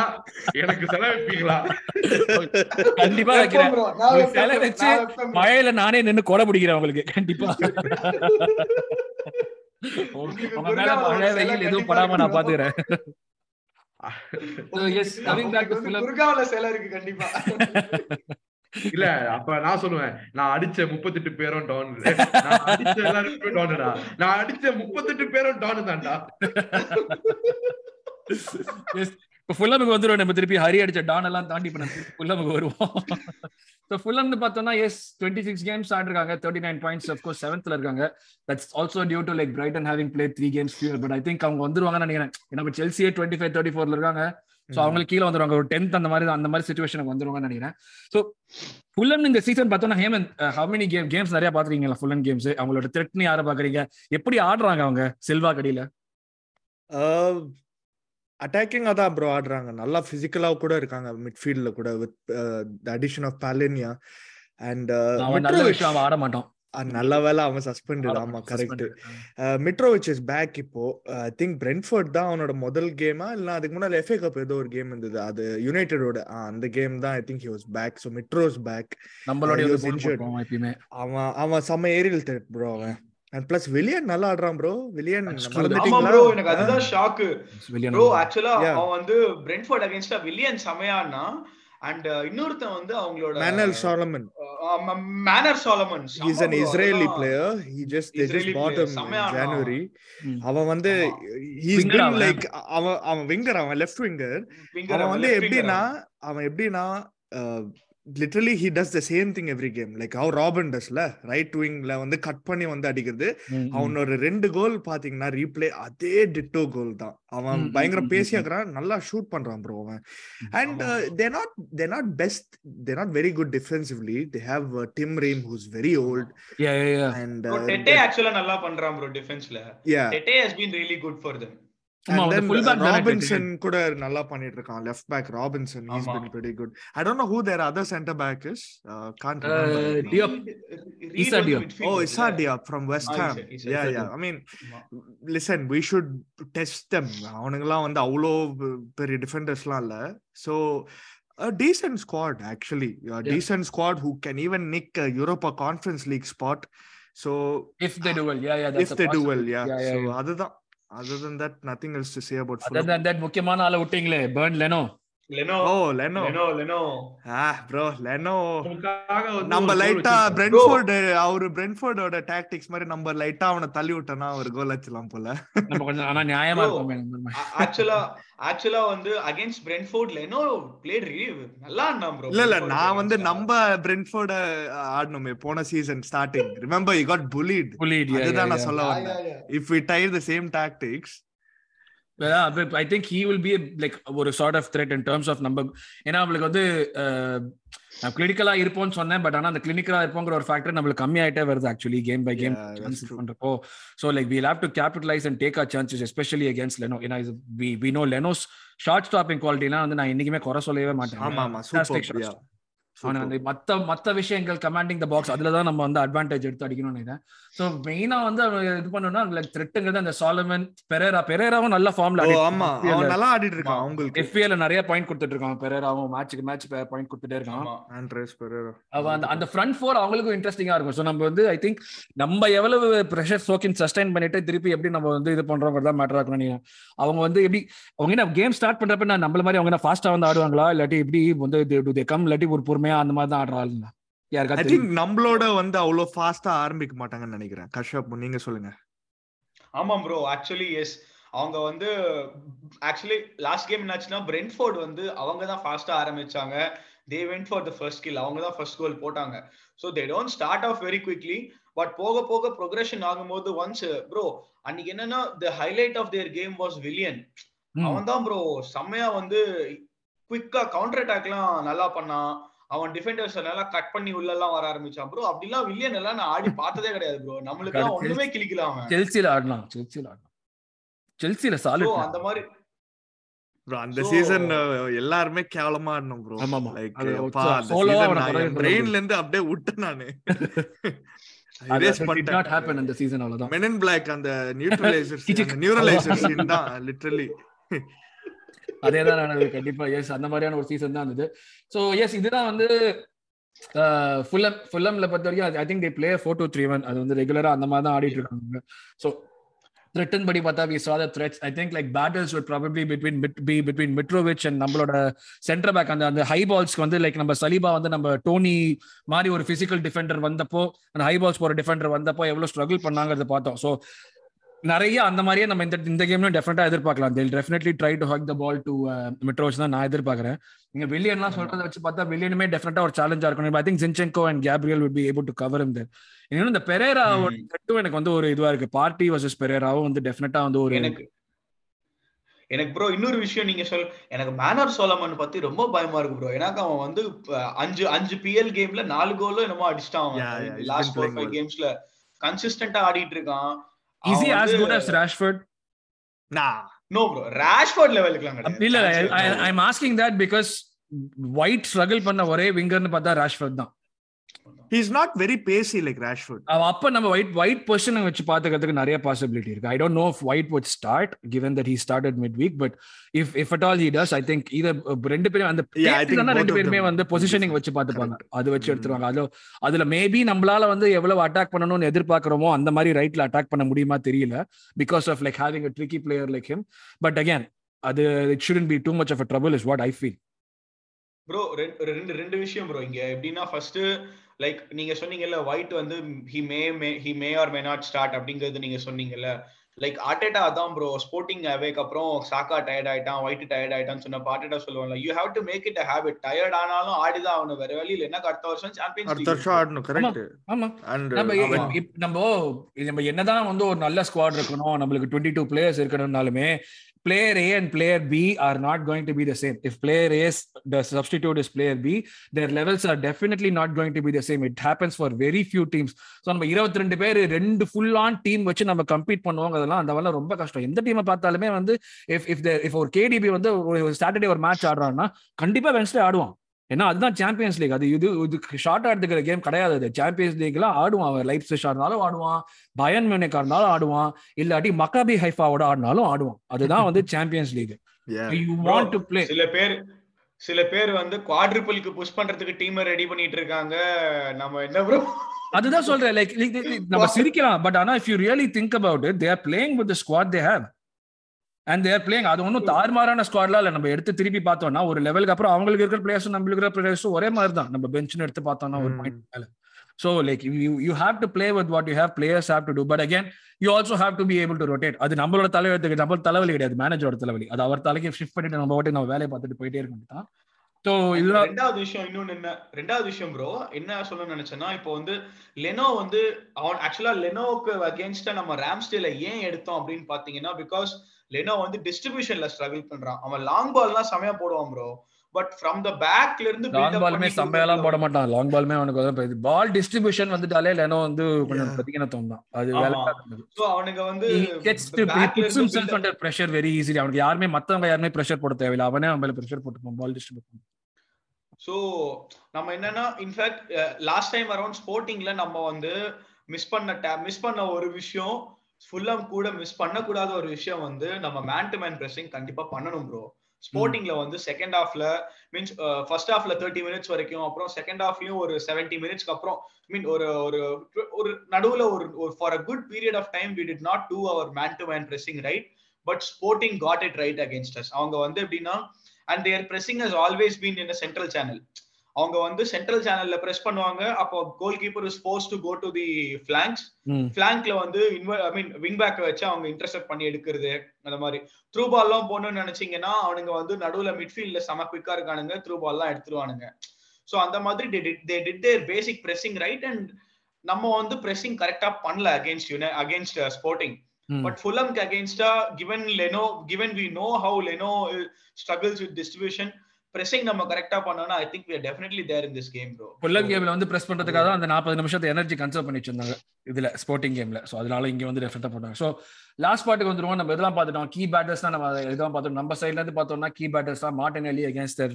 Speaker 2: எனக்கு செலவிப்பீங்களா
Speaker 1: கண்டிப்பா வைக்கிறேன். சிலை வச்சு மழையில நானே நின்னு கொலை பிடிக்கிறேன் உங்களுக்கு கண்டிப்பா. உங்க மேல மழை வெயில் எதுவும் படாம நான் பாத்துக்கிறேன்.
Speaker 3: கண்டிப்பா.
Speaker 2: இல்ல அப்ப நான் சொல்லுவேன் நான் அடிச்ச முப்பத்தெட்டு பேரும் டான் நான் அடிச்ச எல்லாருமே டானுடா நான் அடிச்ச முப்பத்தெட்டு பேரும் டானு தான்டா.
Speaker 1: இப்ப ஃபுல்லமுக்கு வந்துருவோம் நம்ம திருப்பி ஹரி அடிச்ச டான் எல்லாம் தாண்டி இப்ப நம்ம ஃபுல்லமுக்கு வருவோம். ஸோ ஃபுல்லம்னு பார்த்தோம்னா yes twenty six games ஆடிருக்காங்க thirty nine points of course செவன்த்ல இருக்காங்க. That's also due to like Brighton having play three games fewer but I think அவங்க வந்துருவாங்கன்னு நினைக்கிறேன். நம்ம செல்சியே டுவெண்ட்டி ஃபைவ் தேர்ட்டி ஃபோர்ல இருக்காங்க. ஸோ அவங்களுக்கு கீழே வந்துருவாங்க. ஒரு டென்த் அந்த மாதிரி அந்த மாதிரி சுச்சுவேஷனுக்கு வந்துருவாங்கன்னு நினைக்கிறேன். ஸோ ஃபுல்லன் இந்த சீசன் பார்த்தோம்னா Hemant how many game games நிறைய பாத்துருக்கீங்களா ஃபுல்லன் கேம்ஸ் அவங்களோட த்ரெட்னு யாரை பாக்குறீங்க எப்படி ஆடுறாங்க அவங்க செல்வா கடியில
Speaker 4: அட்டாக்கிங் அதான் ப்ரோ ஆடுறாங்க. நல்லா பிசிக்கலா கூட இருக்காங்க. மிட்ஃபீல்ட்ல கூட with the addition of Palhinha and
Speaker 1: ஆட மாட்டான்.
Speaker 4: நல்ல வேலை அவன் சஸ்பெண்டட் ஆமா கரெக்ட் மிட்ரோவிச் இஸ் பேக் இப்போ. ஐ திங்க் பிரென்ஃபோர்ட் தான் அவனோட முதல் கேமா இல்ல அதுக்கு முன்னாடி எஃப்ஏ கப் ஏதோ ஒரு கேம் இருந்தது. அது யுனைடெடோட அந்த கேம் தான் I think he was back so Mitrovic back.
Speaker 1: போட்டுருவான் எப்பயுமே.
Speaker 4: அவன் அவன் செம்ம ஏரியல் த்ரெட் ப்ரோ அவன். அண்ட் பிளஸ் வில்லியன் நல்லா ஆடுறான் ப்ரோ வில்லியன்
Speaker 3: ப்ரோ எனக்கு அதுதான் ஷாக்கு ப்ரோ ஆக்சுவலா. அவன் வந்து பிரென்ஃபோர்ட் அகைன்ஸ்டா வில்லியன் செமையானா அண்ட் இன்னொருத்தன் வந்து அவங்களோட
Speaker 4: Manor Solomon
Speaker 3: Manor Solomon
Speaker 4: he's an Israeli player. He just they just bought him in. January.
Speaker 1: ம்.
Speaker 4: அவன் வந்து he's been
Speaker 1: அவன்.
Speaker 4: like அவன் அவன் விங்கர் அவன் லெஃப்ட் விங்கர் அவன் வந்து எப்படின்னா அவன். எப்படின்னா literally he does the same thing every game like how Robben டஸ்ல right விங்ல வந்து கட் பண்ணி வந்து அடிக்கிறது. அவனோட ரெண்டு கோல் பாத்தீங்கன்னா ரீப்ளே அதே டிட்டோ கோல் தான். அவன் பயங்கர பேசியாக்குறான் நல்லா ஷூட் பண்றான் ப்ரோ அவன். And they not they not best they not very good defensively they have Tim Ream who's very old and
Speaker 3: Tete ஆக்சுவலா நல்லா பண்றான் bro டிஃபென்ஸ்ல
Speaker 4: yeah
Speaker 3: Tete has been really good for
Speaker 4: then Robinson கூட நல்லா பண்ணிட்டு இருக்கான் left back Robinson he's
Speaker 3: ஆமா.
Speaker 4: been pretty good i don't know who their other center back is uh, can't
Speaker 1: Uh,
Speaker 4: remember
Speaker 1: Diop. Issa Diop.
Speaker 4: oh Issa Diop from West
Speaker 3: Ah,
Speaker 4: Ham
Speaker 3: Issa- Issa-
Speaker 4: yeah
Speaker 1: Issa
Speaker 4: yeah
Speaker 1: Diop.
Speaker 4: i mean listen we should test them அவனுங்கலாம் வந்து அவ்வளோ பெரிய டிஃபெண்டர்ஸ்லாம் இல்ல so a decent squad actually a
Speaker 1: Yeah.
Speaker 4: decent squad who can even nick a europa conference league spot so
Speaker 1: if they do well yeah yeah that's
Speaker 4: if
Speaker 1: a
Speaker 4: they do well
Speaker 1: possibility.
Speaker 4: yeah,
Speaker 1: yeah, yeah,
Speaker 4: so
Speaker 1: yeah.
Speaker 4: other than other than that nothing else to say about
Speaker 1: other
Speaker 4: Fulham.
Speaker 1: than that முக்கியமான ஆளை விட்டீங்களே Bernd Leno
Speaker 3: Leno
Speaker 4: leno
Speaker 3: Leno Leno
Speaker 4: leno
Speaker 2: உங்களுக்காக வந்து
Speaker 4: நம்ம லைட்டா. Brentford அவரு பிரென்ஃபோர்டோட tactics மாதிரி நம்ம லைட்டா அவனை தள்ளி விட்டோம்னா ஒரு கோல் வச்சலாம் போல.
Speaker 1: நம்ம கொஞ்சம் ஆனா நியாயமா. இருப்போமே
Speaker 3: ஆக்சுவலா ஆக்சுவலா வந்து அகைன்ஸ்ட் பிரென்ஃபோர்ட் லெனோ பிளேட் நல்லா ஆடினான் ப்ரோ
Speaker 4: இல்ல இல்ல நான் வந்து நம்ம பிரென்ஃபோர்ட ஆடணுமே போன season starting remember you got bullied
Speaker 1: bullied
Speaker 4: அதுதான் நான் சொல்ல வந்தேன். If we try the same tactics
Speaker 1: I think he will be like ஒரு sort of threat in terms of நம்ம ஏன்னா அவங்களுக்கு வந்து நான் கிளினிக்கலா இருப்போம்னு சொன்னேன் பட் ஆனா அந்த கிளினிக்கலா இருப்போங்கிற ஒரு ஃபேக்டர் நம்மளுக்கு கம்மியாயிட்டே வருது ஆக்சுவலி கேம் பை கேம். பண்றப்போ. So like we'll have to capitalize and take our chances especially against Leno ஏன்னா we we know Leno's shot stopping குவாலிட்டிலாம் வந்து நான் என்னைக்குமே குறை சொல்லவே மாட்டேன். ஆனா அந்த மத்த மத்த விஷயங்கள் கமாண்டிங் த பாக்ஸ் அதுல தான் நம்ம வந்து அட்வான்டேஜ் எடுத்து அடிக்கணும்னு நினைக்கிறேன். ஸோ மெயினா வந்து இது பண்ணணும்னா லைக் த்ரெட்டுங்கிறது அந்த சாலமன் பெரேரா பெரேராவும் நல்ல ஃபார்ம்ல
Speaker 4: ஆமா. அவன் நல்லா ஆடிட்டு இருக்கான் அவங்களுக்கு.
Speaker 1: எஃபிஎல் நிறைய பாயிண்ட் கொடுத்துட்டு இருக்கான். பெரேராவும் மேட்ச்சுக்கு மேட்ச் பாயிண்ட் கொடுத்துட்டே இருக்கான்.
Speaker 4: ஆண்ட்ரேஸ் பெரேரா
Speaker 1: அவன் அந்த அந்த ஃப்ரண்ட் ஃபோர் அவங்களுக்கும் இன்ட்ரெஸ்டிங்கா இருக்கும். ஸோ நம்ம வந்து ஐ திங்க் நம்ம எவ்வளவு ப்ரெஷர் சோக்கின் சஸ்டைன் பண்ணிட்டு திருப்பி எப்படி நம்ம வந்து இது பண்றோங்கிறது தான் மேட்டரா இருக்கணும் நீங்க அவங்க வந்து எப்படி அவங்க என்ன கேம் ஸ்டார்ட் பண்றப்ப நான் நம்மள மாதிரி அவங்க ஃபாஸ்டா வந்து ஆடுவாங்களா? இல்லாட்டி எப்படி வந்து கம் இல்லாட்டி ஒரு பொறுமையா அந்த மாதிரி தான்
Speaker 4: ஐ திங்க் நம்மளோட வந்து அவ்வளவு ஃபாஸ்டா ஆரம்பிக்க மாட்டாங்கன்னு நினைக்கிறேன். கஷ்யப் நீங்க சொல்லுங்க.
Speaker 3: ஆமாம் ப்ரோ ஆக்சுவலி எஸ் அவங்க வந்து ஆக்சுவலி லாஸ்ட் கேம் என்னாச்சுன்னா பிரென்ஃபோர்ட் வந்து அவங்க தான் ஃபாஸ்டா ஆரம்பிச்சாங்க. They went for the first kill அவங்க தான் ஃபர்ஸ்ட் கோல் போட்டாங்க. So they don't start off very quickly but போக போக ப்ரொக்ரெஷன் ஆகும்போது ஒன்ஸ் ப்ரோ அன்னைக்கு என்னன்னா the highlight of their game was Willian அவன் தான் ப்ரோ செம்மையா வந்து குவிக்கா கவுண்டர் அட்டாக்லாம் நல்லா பண்ணான். அவன் டிஃபெண்டர்ஸ் நல்லா கட் பண்ணி உள்ள எல்லாம் வர ஆரம்பிச்சான் ப்ரோ அப்படிலாம் வில்லியன் எல்லாம் நான் ஆடி பார்த்ததே கிடையாது ப்ரோ நம்மளுக்கு எல்லாம் ஒண்ணுமே கிளிக்கல அவன்.
Speaker 1: செல்சில ஆடலாம் செல்சில ஆடலாம் செல்சில சாலிட்
Speaker 3: அந்த மாதிரி
Speaker 4: ப்ரோ அந்த சீசன் எல்லாருமே கேவலமா ஆடணும் ப்ரோ. லைக் அந்த brainல இருந்து அப்படியே விட்டேன் நானு.
Speaker 1: இந்த சீசன் அவ்வளவுதான்.
Speaker 4: மென் பிளாக் அந்த நியூட்ரலைசர். நியூரலைசர் சீன் தான் லிட்டரலி
Speaker 1: அதே தான் நடந்தது கண்டிப்பா எஸ் அந்த மாதிரியான ஒரு சீசன் தான் இருந்தது. ஸோ எஸ் இதுதான் வந்து ஃபுல்லம் ஃபுல்லம்ல பொறுத்த வரைக்கும் I think they play four two three one அது வந்து ரெகுலரா அந்த மாதிரி தான் ஆடிட்டு இருக்காங்க. ஸோ த்ரெட்டன் படி பார்த்தா we saw the I think like battles would probably between be between Mitrovic and நம்மளோட சென்டர் பேக் அந்த அந்த ஹை பால்ஸ்க்கு வந்து லைக் நம்ம சலீபா வந்து நம்ம டோனி மாதிரி ஒரு பிசிக்கல் டிஃபெண்டர் வந்தப்போ அந்த ஹை பால்ஸ் போற டிஃபெண்டர் வந்தப்போ எவ்வளவு ஸ்ட்ரகிள் பண்ணாங்கிறது பார்த்தோம். ஸோ நிறைய அந்த மாதிரியே நம்ம இந்த இந்த கேம்ல டெஃபினட்டா எதிர்பார்க்கலாம். They'll definitely try to hug the ball to Mitrovic தான் நான் எதிர்பார்க்கறேன். நீங்க வில்லியன்லாம் சொல்றதை வச்சு பார்த்தா வில்லியனுமே டெஃபினட்டா ஒரு சேலஞ்சா இருக்கணும் I think Zinchenko and Gabriel would be able to cover him there. இன்னும் இந்த பெரேராவோட செட்டும் எனக்கு வந்து ஒரு இதுவா இருக்கு. பார்ட்டி வர்சஸ் பெரேராவும் வந்து டெஃபினட்டா வந்து ஒரு
Speaker 3: எனக்கு எனக்கு ப்ரோ இன்னொரு விஷயம் நீங்க சொல் எனக்கு மேனர் சோலமன் பத்தி ரொம்ப பயமா இருக்கு ப்ரோ எனக்கு அவன் வந்து அஞ்சு அஞ்சு பிஎல் கேம்ல நாலு கோலும் என்னமோ அடிச்சிட்டான் லாஸ்ட் ஃபோர் ஃபைவ். கேம்ஸ்ல கன்சிஸ்டன்டா ஆடிட்டு இருக்கான். அவன்
Speaker 1: ஆஸ் குட் அஸ் ராஷ்ஃபர்ட்
Speaker 4: நா
Speaker 3: நோ ப்ரோ ராஷ்போர்ட் லெவலுக்குலாம் கிடையாது.
Speaker 1: இல்ல
Speaker 3: இல்ல.
Speaker 1: I am asking that because White struggle பண்ண ஒரே விங்கர்னு பார்த்தா ராஷ்ஃபர்ட் தான்.
Speaker 4: He is not very pacy like
Speaker 1: அவ அப்ப நம்ம ஒயிட் ஒயிட் பொசிஷனை வச்சு பாத்துக்கிறதுக்கு நிறைய பாசிபிலிட்டி இருக்கு. I don't know if White would start given that he started mid week but if if at all he does I think இத ரெண்டு பேரும் அந்த
Speaker 4: Yeah, I think
Speaker 1: பேருக்கு தானே ரெண்டு பேருமே வந்து பொசிஷனிங். வச்சு பாத்துப்பாங்க. அது வச்சு
Speaker 4: Mm.
Speaker 1: எடுத்துருவாங்க. அது அதுல மேபி நம்மளால வந்து எவ்வளவு அட்டாக் பண்ணணும்னு எதிர்பார்க்கிறோமோ அந்த மாதிரி ரைட்ல அட்டாக் பண்ண முடியுமா தெரியல because of like having a tricky player like him but again அது it shouldn't be too much of a trouble is what I feel
Speaker 3: bro ரெண்டு ரெண்டு விஷயம் ப்ரோ இங்க எப்படின்னா ஃபர்ஸ்ட் லைக் நீங்க சொன்னீங்கல்ல ஒயிட் வந்து he may may he may or may not start அப்படிங்கிறது நீங்க சொன்னீங்கல்ல. லைக் ஆர்டேட்டா அதான் ப்ரோ ஸ்போர்ட்டிங் அவேக்கு அப்புறம் சாக்கா டயர்ட் ஆயிட்டான் ஒயிட் டயர்ட் ஆயிட்டான்னு சொன்ன ஆர்டேட்டா சொல்லுவாங்க you have to make it a habit tired ஆனாலும் ஆடிதான் ஆகணும். வேற வழி இல்ல. என்ன அடுத்த வருஷம் சாம்பியன்ஸ்
Speaker 4: அடுத்த வருஷம் ஆடணும். கரெக்ட்
Speaker 1: ஆமா நம்ம நம்ம என்னதான் வந்து ஒரு நல்ல ஸ்குவாட் இருக்கணும் நம்மளுக்கு டுவெண்ட்டி டூ பிளேயர்ஸ் இருக்கணும்னாலுமே player A and player B are not going to be the same if player A the substitute is player B their levels are definitely not going to be the same it happens for very few teams so நம்ம இருபத்தி ரெண்டு பேர் ரெண்டு full on team வச்சு நம்ம complete பண்ணுவோம். அதெல்லாம் அந்த வேலை ரொம்ப கஷ்டம். எந்த டீமை பார்த்தாலுமே வந்து இஃப் இஃப் இஃப் ஒரு கேடிபி வந்து ஒரு சாட்டர்டே ஒரு மேட்ச் ஆடுறான்னா கண்டிப்பா வென்ஸ்டே ஆடுவான். ஏன்னா அதுதான் சாம்பியன்ஸ் லீக் அது இது இது ஷார்ட் ஆடுத்துக்கிற கேம் கிடையாது அது. சாம்பியன்ஸ் லீக்லாம் ஆடுவான் அவன். லைஃப் ஸ்விஷா இருந்தாலும் ஆடுவான். பயன் மியூனிக்கா இருந்தாலும் ஆடுவான். இல்லாட்டி மக்காபி ஹைஃபாவோட ஆடினாலும் ஆடுவான். அதுதான் வந்து Champions League you want to play
Speaker 3: சில பேர் சில பேர் வந்து குவாட்ரிபிள்க்கு புஷ் பண்றதுக்கு டீமை ரெடி பண்ணிட்டு இருக்காங்க. நம்ம என்ன ப்ரோ
Speaker 1: அதுதான் சொல்றேன். லைக் நம்ம சிரிக்கலாம். பட் ஆனா if you really think about it they are playing with squad they have and they're playing அது ஒன்றும் தாறுமாறான ஸ்குவாட்லாம் இல்லை. நம்ம எடுத்து திருப்பி பார்த்தோம்னா ஒரு லெவலுக்கு அப்புறம் அவங்களுக்கு இருக்கிற பிளேயர்ஸும் நம்மளுக்கு இருக்கிற பிளேயர்ஸும் ஒரே மாதிரி தான் நம்ம பெஞ்ச்னு எடுத்து பார்த்தோம்னா ஒரு பாயிண்ட் மேல. So like you you have to play with what you have players have to do but again you also have to be able to rotate அது நம்மளோட தலைவருக்கு நம்ம தலைவலி கிடையாது. மேனேஜரோட தலைவலி. அது அவர் தலைக்கு ஷிஃப்ட் பண்ணிட்டு நம்ம வாட்டி நம்ம வேலையை பார்த்துட்டு போயிட்டே இருக்க தான் ஸோ இதுதான்
Speaker 3: ரெண்டாவது விஷயம் இன்னொன்னு என்ன? ரெண்டாவது விஷயம் ப்ரோ என்ன சொல்ல நினைச்சேன்னா இப்போ வந்து லெனோ வந்து அவன் ஆக்சுவலா லெனோவுக்கு அகேன்ஸ்டா நம்ம ரேம்ஸ்டேல ஏன் எடுத்தோம் அப்படின்னு பாத்தீங்கன்னா பிகாஸ் லெனோ வந்து டிஸ்ட்ரிபியூஷன்ல ஸ்ட்ரகிள் பண்றான். அவன் லாங் பால்லாம் செமையா போடுவான் ப்ரோ பட் ஃப்ரம் த பேக்ல இருந்து
Speaker 1: லாங் பாலுமே செம்மையெல்லாம் போட மாட்டான். லாங் பாலுமே அவனுக்கு பால் டிஸ்ட்ரிபியூஷன் வந்துட்டாலே லெனோ வந்து கொஞ்சம் பிரதிகனத்துவம் தான். அது
Speaker 3: சோ அவனுக்கு வந்து
Speaker 1: gets to puts himself under pressure very easily அவனுக்கு யாருமே மத்தவங்க யாருமே பிரஷர் போட தேவையில்லை. அவனே அவன் மேல பிரஷர் போட்டுப்பான் பால் டிஸ்ட்ரிபியூட்
Speaker 3: சோ நம்ம என்னன்னா in fact last time around ஸ்போர்ட்டிங்ல நம்ம வந்து மிஸ் பண்ண மிஸ் பண்ண ஒரு விஷயம் ஃபுல்லம் கூட மிஸ் பண்ணக்கூடாத ஒரு விஷயம் வந்து நம்ம மேன் டு மேன் பிரஸிங் கண்டிப்பா பண்ணணும் ப்ரோ ஸ்போர்ட்டிங்ல வந்து செகண்ட் ஹாஃப்ல மீன்ஸ் ஃபர்ஸ்ட் ஹாஃப்ல தேர்ட்டி மினிட்ஸ் வரைக்கும் அப்புறம் செகண்ட் ஹாஃப்லயும் ஒரு செவன்டி மினிட்ஸ்க்கு அப்புறம் மீன் ஒரு ஒரு ஒரு நடுவுல ஒரு for a good period of time we did not do our man to man pressing right but Sporting got it right against us அவங்க வந்து எப்படின்னா and their pressing has always been in central channel அவங்க வந்து central சேனல்ல press பண்ணுவாங்க. அப்போ goal keeper is force to go to the flanks பிளாங்க்ல வந்து I mean wing back வச்சு அவங்க இன்டர்செப்ட் பண்ணி எடுக்கிறது அந்த மாதிரி. த்ரூ பால் எல்லாம் போகணும்னு நினைச்சீங்கன்னா அவனுங்க வந்து நடுவுல மிட்ஃபீல்ட்ல செம குவிக்கா இருக்கானுங்க. த்ரூ பால் எல்லாம் எடுத்துருவானுங்க. சோ அந்த மாதிரி they did their basic pressing right and நம்ம வந்து பிரஸிங் கரெக்டா பண்ணல அகேன்ஸ்ட் யூனே அகேன்ஸ்ட் ஸ்போர்ட்டிங் பட் ஃபுல்லம்க்கு அகேன்ஸ்டா given Leno given we know how Leno struggles with distribution pressing நம்ம கரெக்டா பண்ணோம்னா I think we are definitely there in this game bro
Speaker 1: Fulham கேம்ல வந்து பிரஸ் பண்றதுக்காக தான் அந்த 40 நிமிஷத்தை எனர்ஜி கன்சர்வ் பண்ணி வச்சிருந்தாங்க இதுல ஸ்போர்ட்டிங் கேம்ல சோ அதனால இங்க வந்து டெஃபினட்டா போட்டாங்க. சோ லாஸ்ட் பார்ட்டுக்கு வந்துருவோம். நம்ம இதெல்லாம் பார்த்துட்டோம். கீ பேட்டர்ஸ் தான் நம்ம இதெல்லாம் பார்த்தோம் நம்ம சைட்ல இருந்து பார்த்தோம்னா கீ பேட்டர்ஸ் தான் Martinelli against their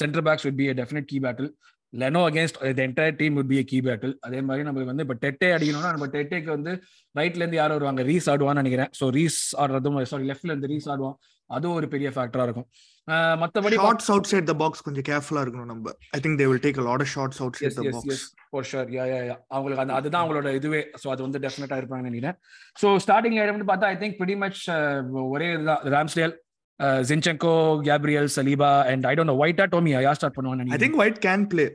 Speaker 1: centre backs would be a definite key battle. Leno against the entire team would be a key battle. அதே மாதிரி நம்மளுக்கு வந்து இப்போ டெட்டே அடிக்கணும்னா நம்ம டெட்டேக்கு வந்து ரைட்ல இருந்து யாரும் வருவாங்க? ரீஸ் ஆடுவான்னு நினைக்கிறேன். ஸோ ரீஸ் ஆடுறதும் சாரி லெஃப்ட்ல இருந்து ரீஸ் ஆடுவான். அதுவும் ஒரு பெரிய ஃபேக்டரா இருக்கும். மத்தபடி
Speaker 4: shots outside the box கொஞ்சம் கேர்ஃபுல்லா இருக்கணும் நம்ம. I think they will take a lot of shots outside
Speaker 1: yes
Speaker 4: the
Speaker 1: yes
Speaker 4: box.
Speaker 1: Yes for sure yeah yeah yeah அவங்களுக்கு அந்த அதுதான் அவங்களோட இதுவே. ஸோ அது வந்து டெஃபினட்டா இருப்பாங்கன்னு நினைக்கிறேன். ஸோ ஸ்டார்டிங் வந்து பார்த்தா ஐ திங்க் pretty மச் ஒரே இதுதான். Ramsdale Zinchenko Gabriel Saliba and I don't know ஒயிட்டா டோமியா யார் ஸ்டார்ட் பண்ணுவாங்க
Speaker 4: I think White can play.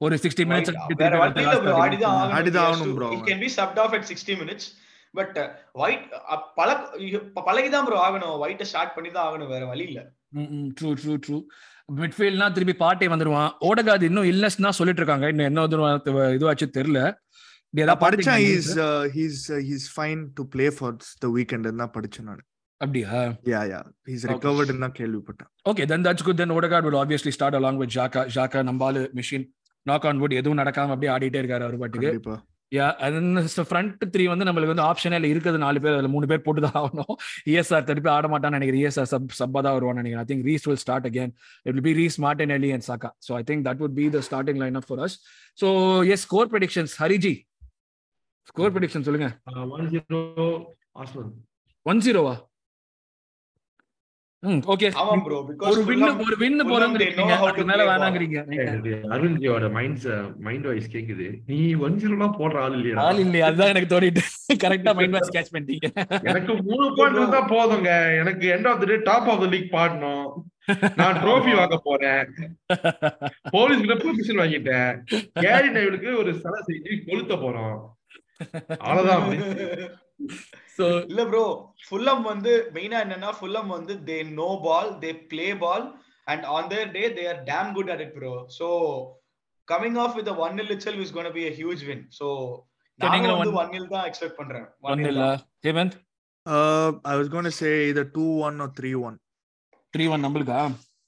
Speaker 1: ஒரு சிக்ஸ்டி மினிட்ஸ்
Speaker 3: ப்ரோ ஆடிதான் ஆகணும்.
Speaker 4: bro.
Speaker 3: It can be subbed off at 60 minutes but White பல பழகி தான் ப்ரோ ஆகணும். ஒயிட்ட ஸ்டார்ட் பண்ணி தான் ஆகணும். வேற வழி இல்ல.
Speaker 1: ட்ரூ ட்ரூ ட்ரூ மிட்ஃபீல்ட்னா திருப்பி பாட்டே வந்துருவான். ஓடகாது இன்னும் இல்லஸ் தான் சொல்லிட்டு இருக்காங்க இன்னும் என்ன இதுவாச்சு தெரியல.
Speaker 4: படிச்சேன். fine to play for the weekend தான் படிச்சேன் நான்.
Speaker 1: அப்படியா?
Speaker 4: யா யா
Speaker 1: Okay.
Speaker 4: recovered தான் கேள்விப்பட்டேன்.
Speaker 1: Okay then that's good then Odegaard will obviously start along with Xhaka Xhaka நம்பாலு மிஷின் நாக் ஆன் வுட் எதுவும் நடக்காம அப்படியே ஆடிட்டே இருக்காரு அவர் பாட்டுக்கு. யா ஃப்ரண்ட் த்ரீ வந்து நம்மளுக்கு வந்து ஆப்ஷனே இல்லை இருக்குது. நாலு பேர் அதுல மூணு பேர் போட்டு தான் ஆகணும். இஎஸ்ஆர் திருப்பி ஆட மாட்டான்னு நினைக்கிறேன். இஎஸ்ஆர் சப் சப்பா தான் வருவான்னு நினைக்கிறேன். I think Reiss will start again it will be raise Martin எலி and Xhaka so I think that would be the starting line up for us so yes score predictions Hariji score prediction சொல்லுங்க.
Speaker 2: One zero
Speaker 1: one ஜீரோவா
Speaker 2: கேக்குது. நீ one ஜீரோலாம் போடுற ஆள் இல்லையா?
Speaker 1: ஆள் இல்லையா. அதுதான் எனக்கு தோணிட்டு. கரெக்டா மைண்ட் வாஷ் கேட்ச் பண்ணிட்டீங்க.
Speaker 2: எனக்கு மூணு பாயிண்ட் இருந்தா போதுங்க. எனக்கு end of the day top of the league பாடணும். நான் ட்ரோஃபி வாங்க போறேன். போலீஸ் கிட்ட பெர்மிஷன் வாங்கிட்டேன். கேரி நைவலுக்கு ஒரு சிலை செஞ்சு கொளுத்த போறோம். அவ்வளவுதான்
Speaker 1: சோ
Speaker 3: இல்ல ப்ரோ ஃபுல்லம் வந்து மெயினா என்னன்னா ஃபுல்லம் வந்து they know ball they play ball and on their day they are damn good at it bro so coming off with one nil itself is gonna be a huge win so நான்
Speaker 1: நீங்களும்
Speaker 3: வந்து one nil தான் expect பண்றேன்.
Speaker 1: One இல்ல Hemanth?
Speaker 4: Uh, I was going to say either 2-1 or 3-1
Speaker 1: three one நம்மளுக்கா?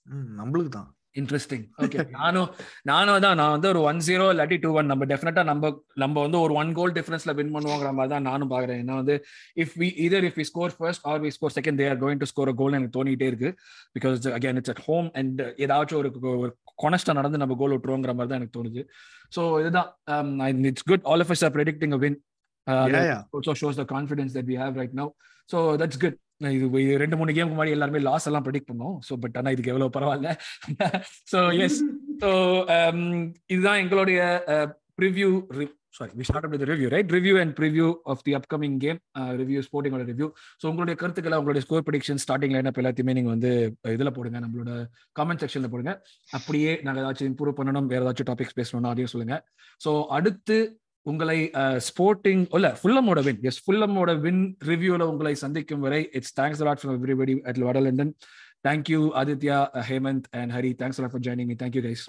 Speaker 4: ம், நம்மளுக்கு தான்
Speaker 1: interesting okay நானும் நானும் தான் நான் வந்து ஒரு ஒன் ஜீரோ இல்லாட்டி டூ ஒன் நம்ம டெஃபினட்டா நம்ம நம்ம வந்து ஒரு ஒன் கோல் டிஃபரன்ஸ்ல வின் பண்ணுவோங்கிற மாதிரி தான் நானும் பாக்குறேன். ஏன்னா வந்து if we either if we score first or we score second they're going to score goal எனக்கு தோணிட்டே இருக்கு. Because again it's at home and ஏதாச்சும் ஒரு ஒரு கொனஸ்டா நடந்து நம்ம கோல் விட்டுருவோங்கிற மாதிரி தான் எனக்கு தோணுது. ஸோ இதுதான். It's good all of us are predicting a win. Uh,
Speaker 4: Yeah,
Speaker 1: that
Speaker 4: yeah.
Speaker 1: also shows the confidence that we have right இது ரெண்டு மூணு கேமுக்கு முன்னாடி எல்லாருமே லாஸ் எல்லாம் ப்ரெடிக்ட் பண்ணோம். ஸோ பட் ஆனா இதுக்கு எவ்வளவு பரவாயில்ல. ஸோ எஸ் ஸோ இதுதான் எங்களுடைய preview sorry we start with review right review and preview of the upcoming game review ஸ்போர்ட்டிங்கோட review so உங்களுடைய கருத்துக்களை உங்களுடைய score prediction starting line up எல்லாத்தையுமே நீங்க வந்து இதில் போடுங்க. நம்மளோட காமெண்ட் செக்ஷன்ல போடுங்க. அப்படியே நாங்கள் ஏதாச்சும் இம்ப்ரூவ் பண்ணணும் வேற ஏதாச்சும் டாபிக்ஸ் பேசணும்னா அதையும் சொல்லுங்க. ஸோ அடுத்து உங்களை ஸ்போர்ட்டிங் இல்ல ஃபுல்லமோட வின் எஸ் ஃபுல்லமோட வின் ரிவ்யூல உங்களை சந்திக்கும் வரை it's thanks lot for everybody at வட London thank you Aditya Hemanth and Hari thanks lot for joining me thank you guys